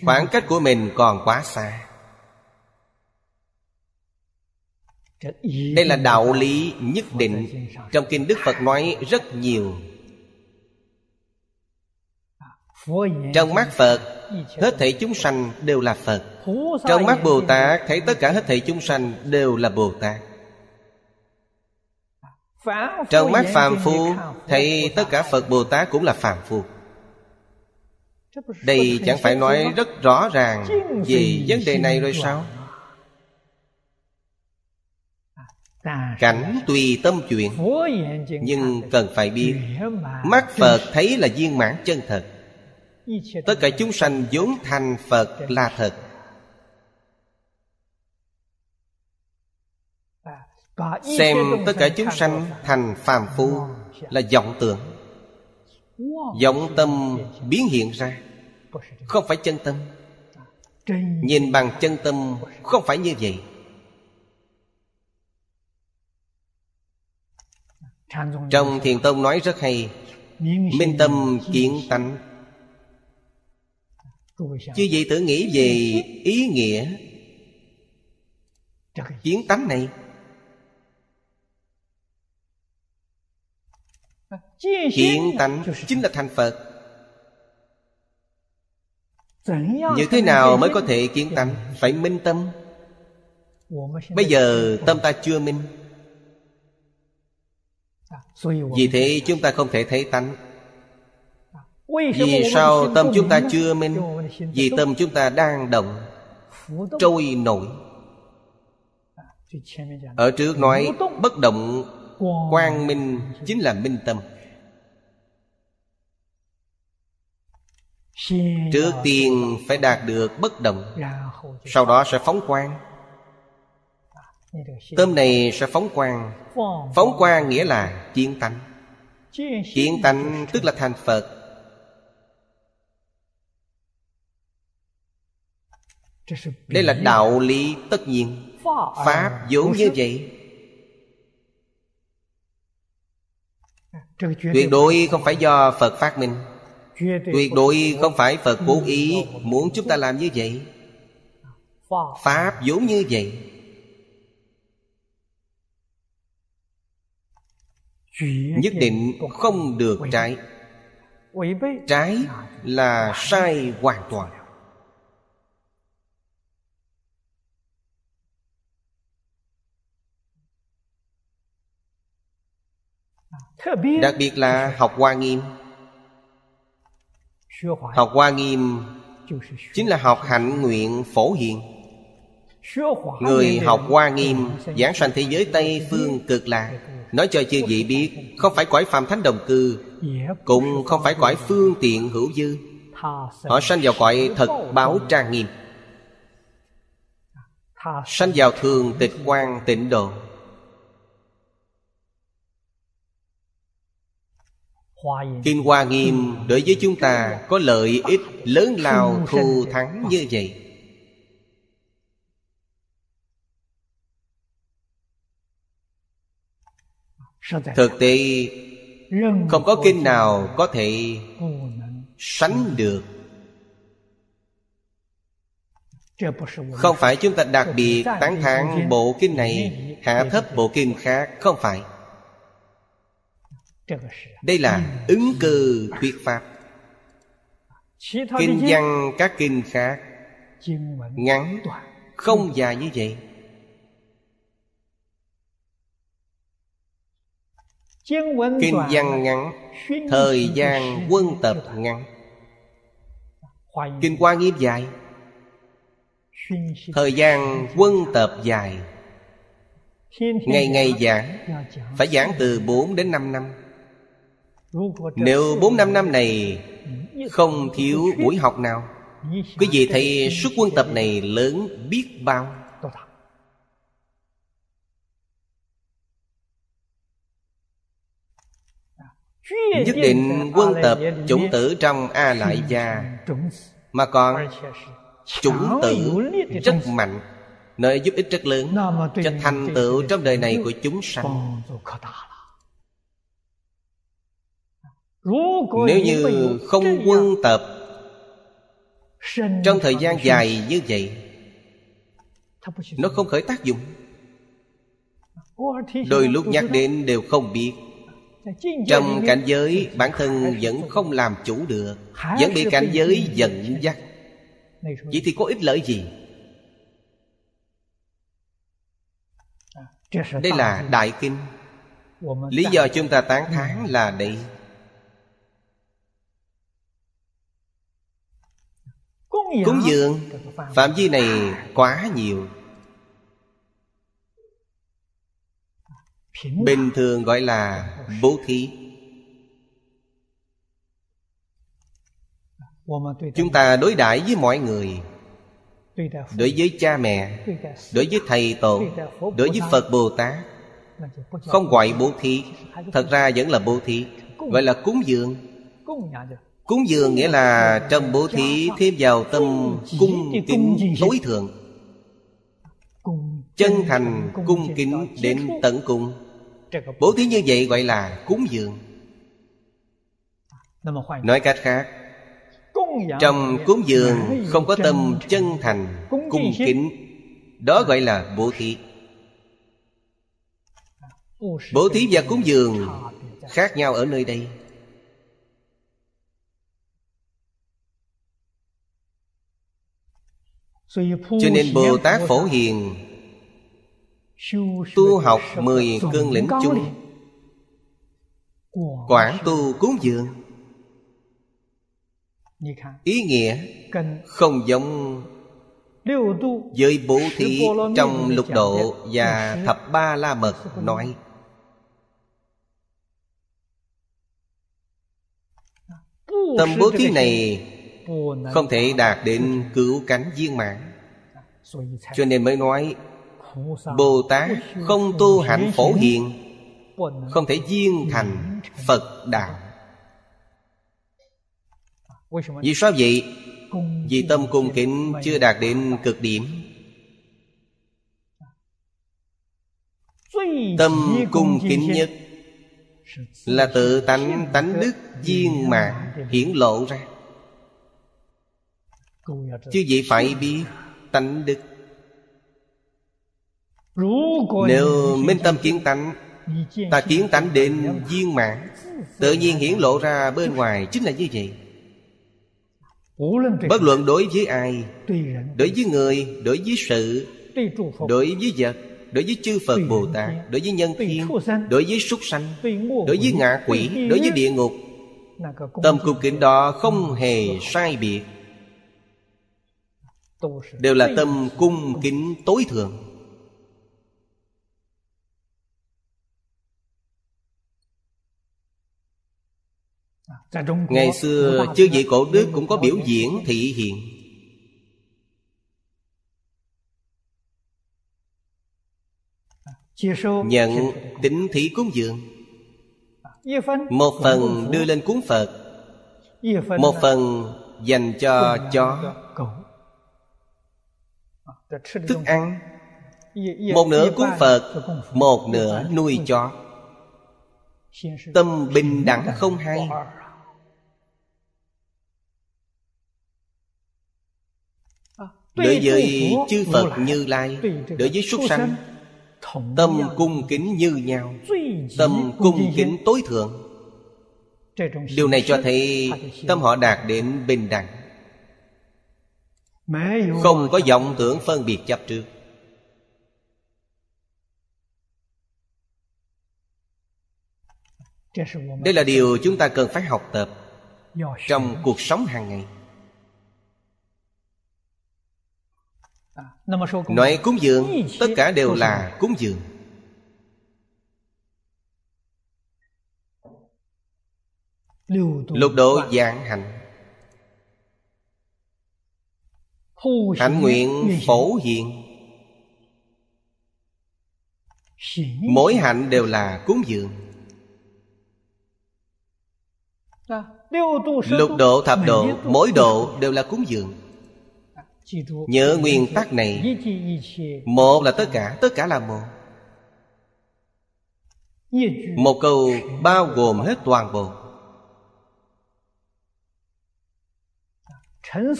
Khoảng cách của mình còn quá xa. Đây là đạo lý nhất định. Trong Kinh Đức Phật nói rất nhiều trong mắt Phật, Hết thảy chúng sanh đều là Phật. Trong mắt Bồ Tát, Thấy tất cả hết thảy chúng sanh đều là Bồ Tát. Trong mắt phàm phu, Thấy tất cả Phật Bồ Tát cũng là phàm phu. Đây chẳng phải nói rất rõ ràng Về vấn đề này rồi sao? Cảnh tùy tâm chuyện Nhưng cần phải biết, Mắt Phật thấy là viên mãn chân thật. Tất cả chúng sanh vốn thành Phật là thật. Xem tất cả chúng sanh thành phàm phu Là vọng tưởng. Vọng tâm biến hiện ra. Không phải chân tâm. Nhìn bằng chân tâm, Không phải như vậy. Trong Thiền Tông nói rất hay, Minh tâm kiến tánh. Chứ gì tự nghĩ về ý nghĩa Kiến tánh này. Hiện tánh chính là thành Phật. Như thế nào mới có thể kiến tánh? Phải minh tâm. Bây giờ tâm ta chưa minh. Vì thế chúng ta không thể thấy tánh. Vì sao tâm chúng ta chưa minh? Vì tâm chúng ta đang động Trôi nổi. Ở trước nói bất động Quang minh chính. là minh tâm. Trước tiên phải đạt được bất động Sau đó sẽ phóng quang. Tâm này sẽ phóng quang. Phóng quang. nghĩa là chiến tánh. Chiến tánh tức là thành Phật Đây là đạo lý tất nhiên. Pháp vốn như vậy. Tuyệt đối không phải do Phật phát minh. Tuyệt đối không phải Phật cố ý Muốn chúng ta làm như vậy. Pháp vốn như vậy. Nhất định không được trái. Trái là sai hoàn toàn Đặc biệt là học Hoa Nghiêm. Học Hoa Nghiêm Chính là học hạnh nguyện phổ hiện Người học Hoa Nghiêm Giảng sanh thế giới Tây Phương cực lạc. Nói cho chư vị biết Không phải cõi phàm thánh đồng cư Cũng không phải cõi phương tiện hữu dư. Họ sanh vào cõi thật báo trang nghiêm. Sanh vào thường tịch quan tịnh độ Kinh Hoa Nghiêm đối với chúng ta có lợi ích lớn lao thù thắng như vậy. Thực tế Không có kinh nào có thể sánh được. Không phải chúng ta đặc biệt tán thán bộ kinh này Hạ thấp bộ kinh khác Không phải đây là ứng cư thuyết pháp. Kinh văn các kinh khác Ngắn, Không dài như vậy. Kinh văn ngắn, Thời gian quân tập ngắn. Kinh Hoa Nghiêm dài Thời gian quân tập dài. Ngày ngày giảng, Phải giảng từ 4 đến 5 năm nếu bốn năm năm này Không thiếu buổi học nào, Quý vị thấy suốt quân tập này lớn biết bao. Nhất định quân tập chủng tử trong A Lại Gia, Mà còn chủng tử rất mạnh, Nơi giúp ích rất lớn Cho thành tựu trong đời này của chúng sanh nếu như không quân tập trong thời gian dài như vậy nó không khởi tác dụng. Đôi lúc nhắc đến đều không biết. Trong cảnh giới bản thân vẫn không làm chủ được. vẫn bị cảnh giới dẫn dắt. Vậy thì có ích lợi gì? Đây là đại kinh. lý do chúng ta tán thán là đây Cúng dường. Phạm vi này quá nhiều. Bình thường gọi là bố thí. Chúng ta đối đãi với mọi người. Đối với cha mẹ. Đối với thầy tổ. Đối với Phật Bồ Tát. Không gọi bố thí. Thật ra vẫn là bố thí. Gọi là cúng dường. Cúng dường nghĩa là trong bố thí thêm vào tâm cung kính tối thượng. Chân thành cung kính đến tận cùng. Bố thí như vậy gọi là cúng dường. Nói cách khác Trong cúng dường không có tâm chân thành cung kính. Đó gọi là bố thí. Bố thí và cúng dường khác nhau ở nơi đây. Cho nên Bồ Tát Phổ Hiền Tu học mười cương lĩnh chung Quảng tu cúng dường. Ý nghĩa không giống với bố thí trong lục độ và thập ba la mật nói. Tâm bố thí này không thể đạt đến cứu cánh viên mạng Cho nên mới nói, Bồ Tát không tu hạnh phổ hiện Không thể viên thành Phật Đạo. Vì sao vậy? Vì tâm cung kính chưa đạt đến cực điểm. Tâm cung kính nhất Là tự tánh tánh đức viên mạng hiển lộ ra. Chứ gì phải biết tánh đức. Nếu minh tâm kiến tánh Ta kiến tánh đến viên mạng Tự nhiên hiển lộ ra bên ngoài chính là như vậy. Bất luận đối với ai Đối với người Đối với sự Đối với vật Đối với chư Phật Bồ Tát Đối với nhân thiên Đối với súc sanh Đối với ngạ quỷ Đối với địa ngục. Tâm cung kính đó không hề sai biệt Đều là tâm cung kính tối thượng. Ngày xưa chư vị cổ đức cũng có biểu diễn thị hiện. Nhận tính thí cúng dường. Một phần đưa lên cúng Phật. Một phần dành cho chó Thức ăn. Một nửa cúng Phật Một nửa nuôi chó. Tâm bình đẳng không hay. Đối với chư Phật Như Lai Đối với súc sanh Tâm cung kính như nhau Tâm cung kính tối thượng. Điều này cho thấy Tâm họ đạt đến bình đẳng không có vọng tưởng phân biệt chấp trước. Đây là điều chúng ta cần phải học tập Trong cuộc sống hàng ngày. Nói cúng dường, Tất cả đều là cúng dường. Lục độ dạng hạnh. Hạnh nguyện phổ hiện Mỗi hạnh đều là cúng dường. Lục độ thập độ Mỗi độ đều là cúng dường. Nhớ nguyên tắc này. Một là tất cả Tất cả là một. Một câu bao gồm hết toàn bộ.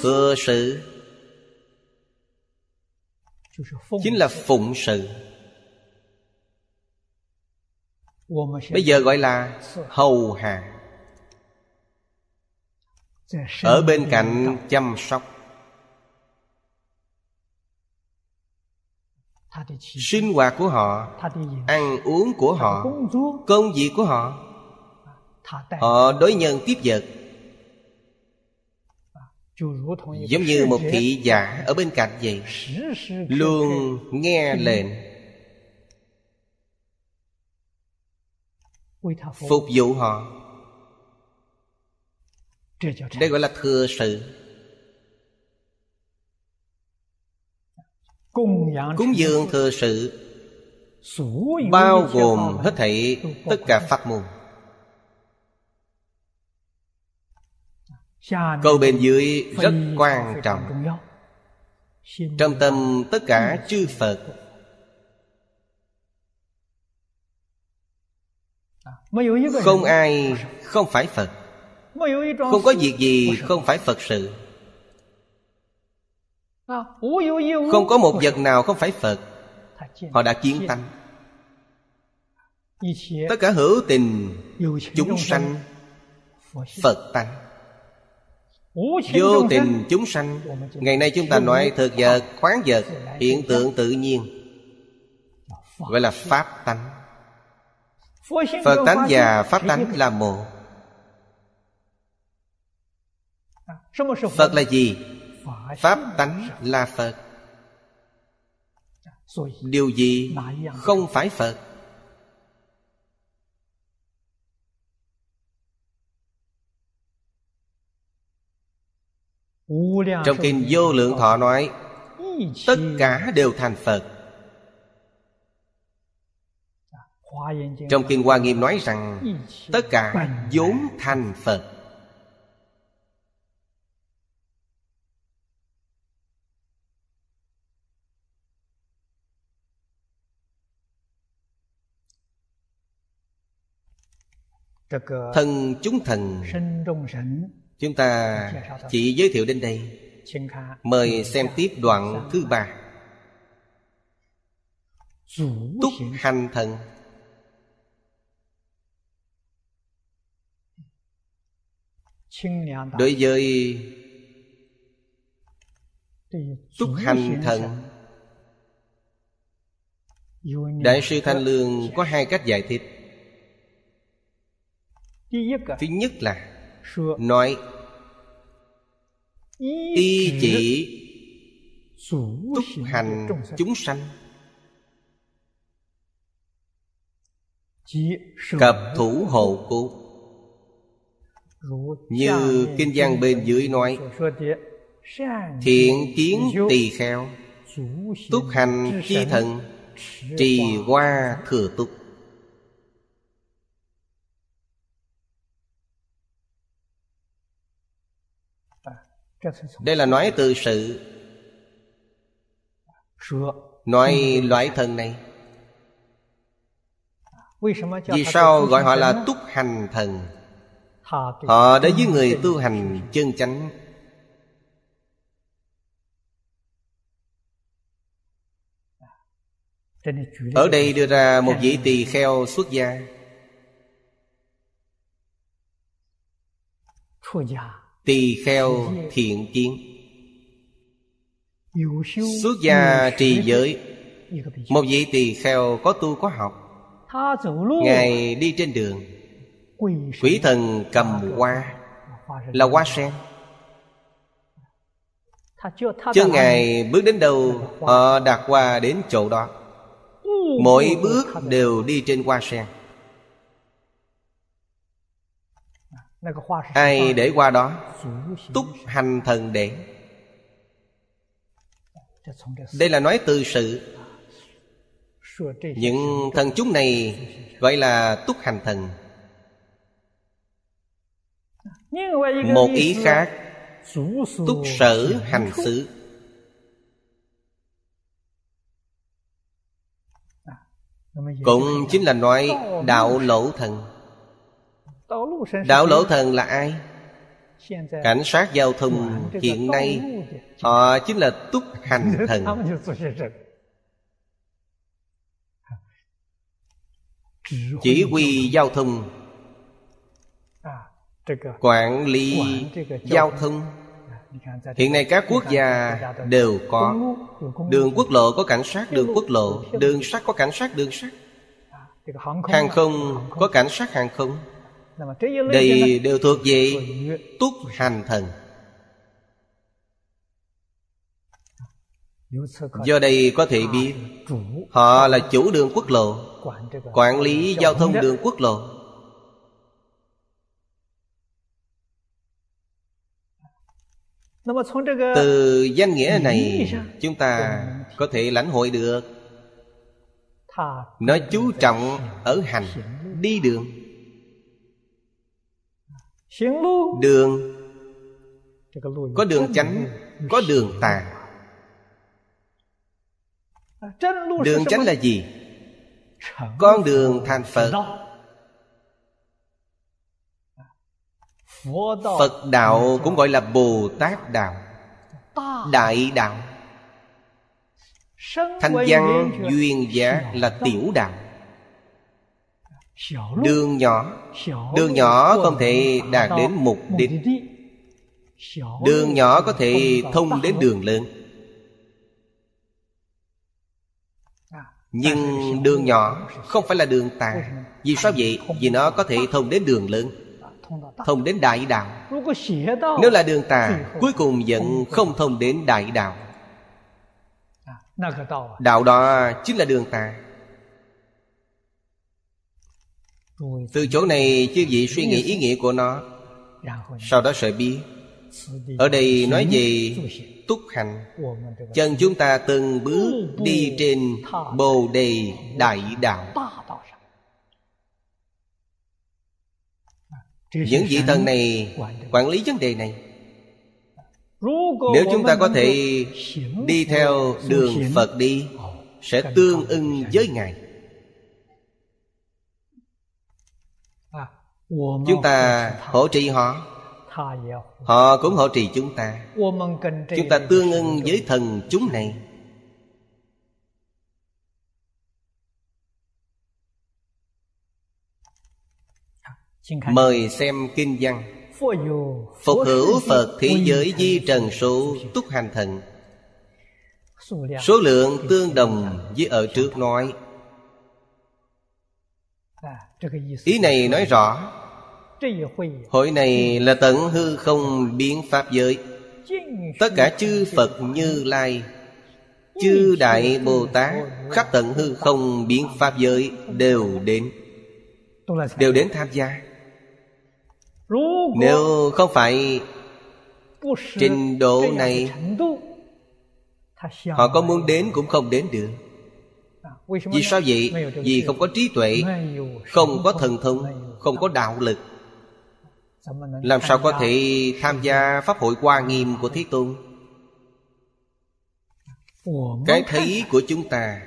Thừa sự Chính là phụng sự. Bây giờ gọi là hầu hạ. Ở bên cạnh chăm sóc. sinh hoạt của họ ăn uống của họ công việc của họ. họ đối nhân tiếp vật giống như một thị giả ở bên cạnh vậy. luôn nghe lệnh. phục vụ họ. đây gọi là thừa sự. Cúng dường thừa sự. Bao gồm hết thảy tất cả pháp môn Câu bên dưới rất quan trọng. Trong tâm tất cả chư Phật. Không ai không phải Phật. Không có việc gì không phải Phật sự. Không có một vật nào không phải Phật. Họ đã kiến tánh. Tất cả hữu tình Chúng sanh Phật tánh Vô tình chúng sanh. Ngày nay chúng ta nói thực vật, khoáng vật Hiện tượng tự nhiên. Gọi là Pháp tánh. Phật tánh và Pháp tánh là một. Phật là gì? Pháp tánh là Phật. Điều gì không phải Phật? Trong kinh vô lượng thọ nói Tất cả đều thành Phật. Trong kinh Hoa Nghiêm nói rằng Tất cả vốn thành Phật. Thân chúng thần Chúng ta chỉ giới thiệu đến đây. Mời xem tiếp đoạn thứ ba. Túc hành thần. Đối với Túc hành thần, Đại sư Thanh Lương có hai cách giải thích. Thứ nhất là Nói Y chỉ Túc hành chúng sanh. Cập thủ hộ cố Như Kinh văn bên dưới nói Thiện kiến tỳ kheo Túc hành chi thần Trì hoa thừa túc Đây là nói từ sự Nói loại thần này. Vì sao gọi họ là túc hành thần? Họ đối với người tu hành chân chánh. Ở đây đưa ra một vị tỳ kheo xuất gia Tỳ kheo thiện kiến. Xuất gia trì giới, Một vị tỳ kheo có tu có học, Ngài đi trên đường. Quỷ thần cầm hoa, Là hoa sen. Chứ Ngài bước đến đâu, Họ đặt hoa đến chỗ đó. Mỗi bước đều đi trên hoa sen. Ai để qua đó Túc hành thần để. Đây là nói từ sự. Những thần chúng này Gọi là túc hành thần. Một ý khác Túc sở hành xứ Cũng chính là nói đạo lỗ thần Đạo lỗ thần là ai? Cảnh sát giao thông hiện nay, Họ chính là túc hành thần. Chỉ huy giao thông, Quản lý giao thông. Hiện nay các quốc gia đều có Đường quốc lộ, có cảnh sát đường quốc lộ, Đường sắt có cảnh sát, đường sắt. Hàng không, có cảnh sát hàng không đây đều thuộc về túc hành thần. Do đây có thể biết Họ là chủ đường quốc lộ Quản lý giao thông đường quốc lộ. Từ danh nghĩa này Chúng ta có thể lãnh hội được. Nó chú trọng ở hành Đi đường Đường. Có đường chánh Có đường tà. Đường chánh là gì? Con đường thành Phật. Phật đạo cũng gọi là Bồ Tát đạo. Đại đạo. Thanh văn duyên giác là tiểu đạo Đường nhỏ. Đường nhỏ không thể đạt đến mục đích. Đường nhỏ có thể thông đến đường lớn. Nhưng đường nhỏ không phải là đường tà. Vì sao vậy? Vì nó có thể thông đến đường lớn. Thông đến đại đạo. Nếu là đường tà Cuối cùng vẫn không thông đến đại đạo. Đạo đó chính là đường tà Từ chỗ này chư vị suy nghĩ ý nghĩa của nó. Sau đó sẽ biết Ở đây nói về túc hành. Chân chúng ta từng bước đi trên bồ đề đại đạo. Những vị thần này quản lý vấn đề này. Nếu chúng ta có thể đi theo đường Phật đi Sẽ tương ưng với Ngài Chúng ta hỗ trì họ. Họ cũng hỗ trì chúng ta. Chúng ta tương ưng với thần chúng này. Mời xem kinh văn. Phục hữu Phật thế giới di trần số túc hành thần. Số lượng tương đồng với ở trước nói Ý này nói rõ. Hội này là tận hư không biến Pháp giới. Tất cả chư Phật như Lai Chư Đại Bồ Tát Khắp tận hư không biến Pháp giới Đều đến. Đều đến tham gia. Nếu không phải Trình độ này Họ có muốn đến cũng không đến được Vì sao vậy? Vì không có trí tuệ Không có thần thông Không có đạo lực. Làm sao có thể tham gia Pháp hội Hoa Nghiêm của Thế Tôn? Cái thấy của chúng ta.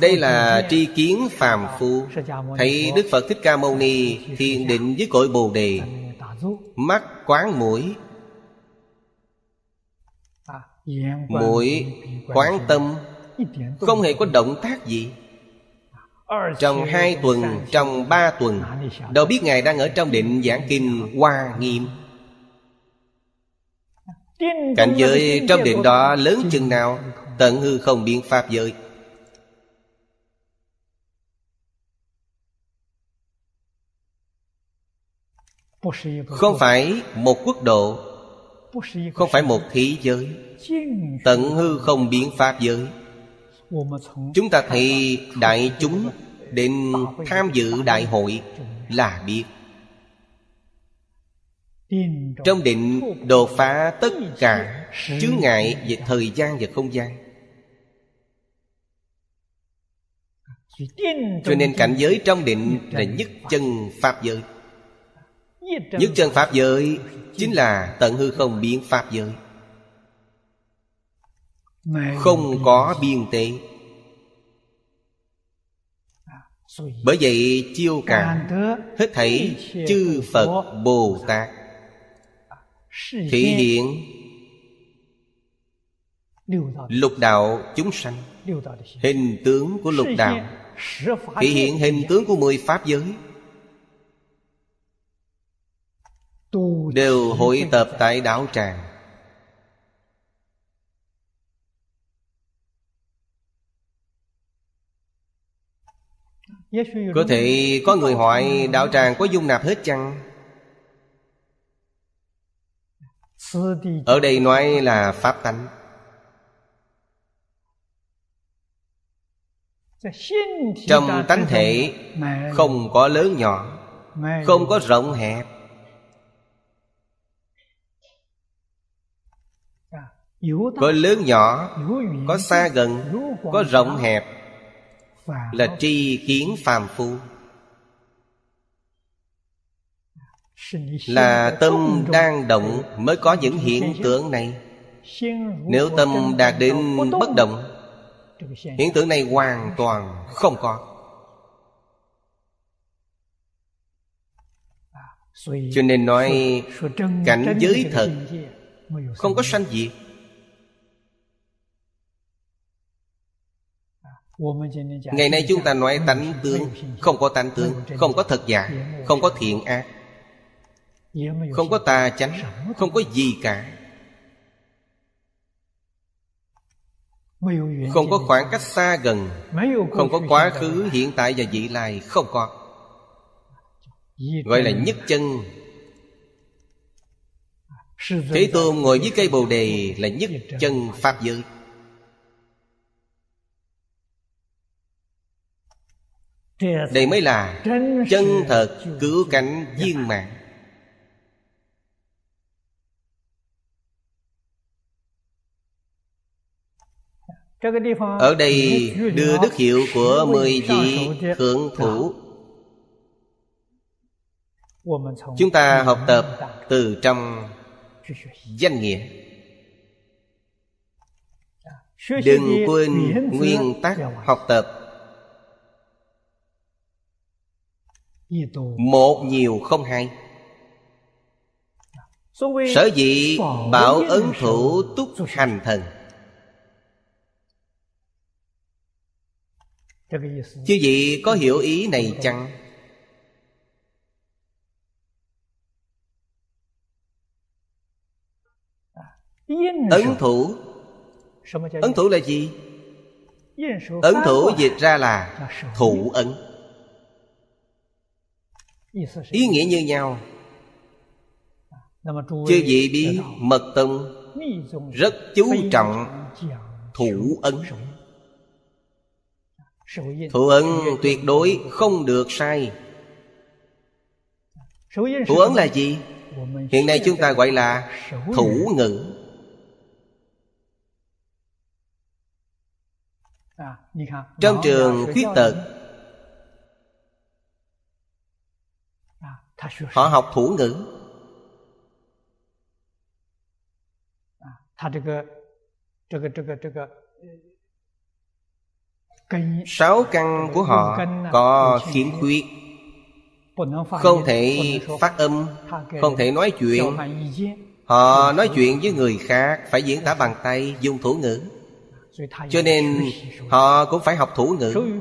Đây là tri kiến phàm phu. Thấy Đức Phật Thích Ca Mâu Ni Thiền định với cội Bồ Đề. Mắt quán mũi Mũi quán tâm, Không hề có động tác gì. Trong hai tuần, trong ba tuần, đâu biết ngài đang ở trong định giảng kinh hoa nghiêm. Cảnh giới trong định đó lớn chừng nào, tận hư không biện pháp giới. Không phải một quốc độ, không phải một thế giới tận hư không biện pháp giới. Chúng ta thấy đại chúng đến tham dự đại hội là biết. Trong định đột phá tất cả chướng ngại về thời gian và không gian. Cho nên cảnh giới trong định là nhất chân Pháp giới. Nhất chân Pháp giới Chính là tận hư không biến Pháp giới không có biên tế. Bởi vậy chiêu cảm hết thảy chư phật bồ tát. Thể hiện lục đạo chúng sanh. Hình tướng của lục đạo. thể hiện hình tướng của mười pháp giới. Đều hội tập tại đạo tràng Có thể có người hỏi đạo tràng có dung nạp hết chăng? Ở đây nói là Pháp tánh. Trong tánh thể không có lớn nhỏ Không có rộng hẹp. Có lớn nhỏ Có xa gần Có rộng hẹp là tri kiến phàm phu. là tâm đang động mới có những hiện tượng này. Nếu tâm đạt đến bất động hiện tượng này hoàn toàn không có. Cho nên nói cảnh giới thật không có sanh diệt Ngày nay chúng ta nói tánh tướng Không có tánh tướng Không có thật giả Không có thiện ác Không có tà chánh Không có gì cả. Không có khoảng cách xa gần Không có quá khứ, hiện tại và vị lai Không có. Gọi là nhất chân. Thế Tôn ngồi dưới cây bồ đề Là nhất chân Pháp giới Đây mới là chân thật cứu cánh viên mạng Ở đây đưa đức hiệu của mười vị thượng thủ. Chúng ta học tập từ trong danh nghĩa. Đừng quên nguyên tắc học tập Một nhiều không hai. Sở dĩ bảo ấn thủ túc hành thần. Chứ vị có hiểu ý này chăng? Ấn thủ. Ấn thủ là gì? Ấn thủ dịch ra là thủ ấn. Ý nghĩa như nhau. Chư vị biết mật tông Rất chú trọng thủ ấn. Thủ ấn tuyệt đối không được sai. Thủ ấn là gì? Hiện nay chúng ta gọi là thủ ngữ. Trong trường khuyết tật Họ học thủ ngữ. Sáu căn của họ có khiếm khuyết. Không thể phát âm Không thể nói chuyện. Họ nói chuyện với người khác Phải diễn tả bằng tay dùng thủ ngữ. Cho nên họ cũng phải học thủ ngữ.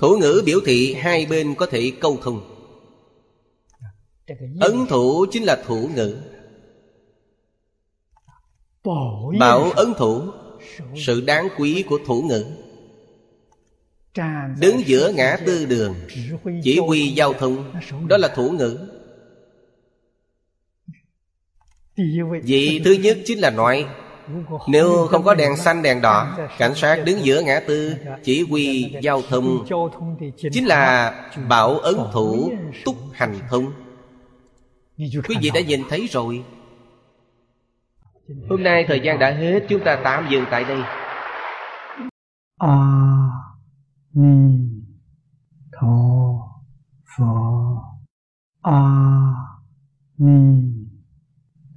Thủ ngữ biểu thị hai bên có thể câu thông Ấn thủ chính là thủ ngữ. Bảo ấn thủ Sự đáng quý của thủ ngữ. Đứng giữa ngã tư đường Chỉ huy giao thông Đó là thủ ngữ. Vị thứ nhất chính là nói. Nếu không có đèn xanh đèn đỏ Cảnh sát đứng giữa ngã tư Chỉ huy giao thông. Chính là bảo ấn thủ Túc hành thông Quý vị đã nhìn thấy rồi. Hôm nay thời gian đã hết Chúng ta tạm dừng tại đây.
A Ni Tho Phở A Ni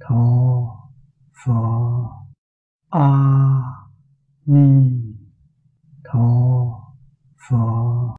Tho Phở A Ni Tho Phở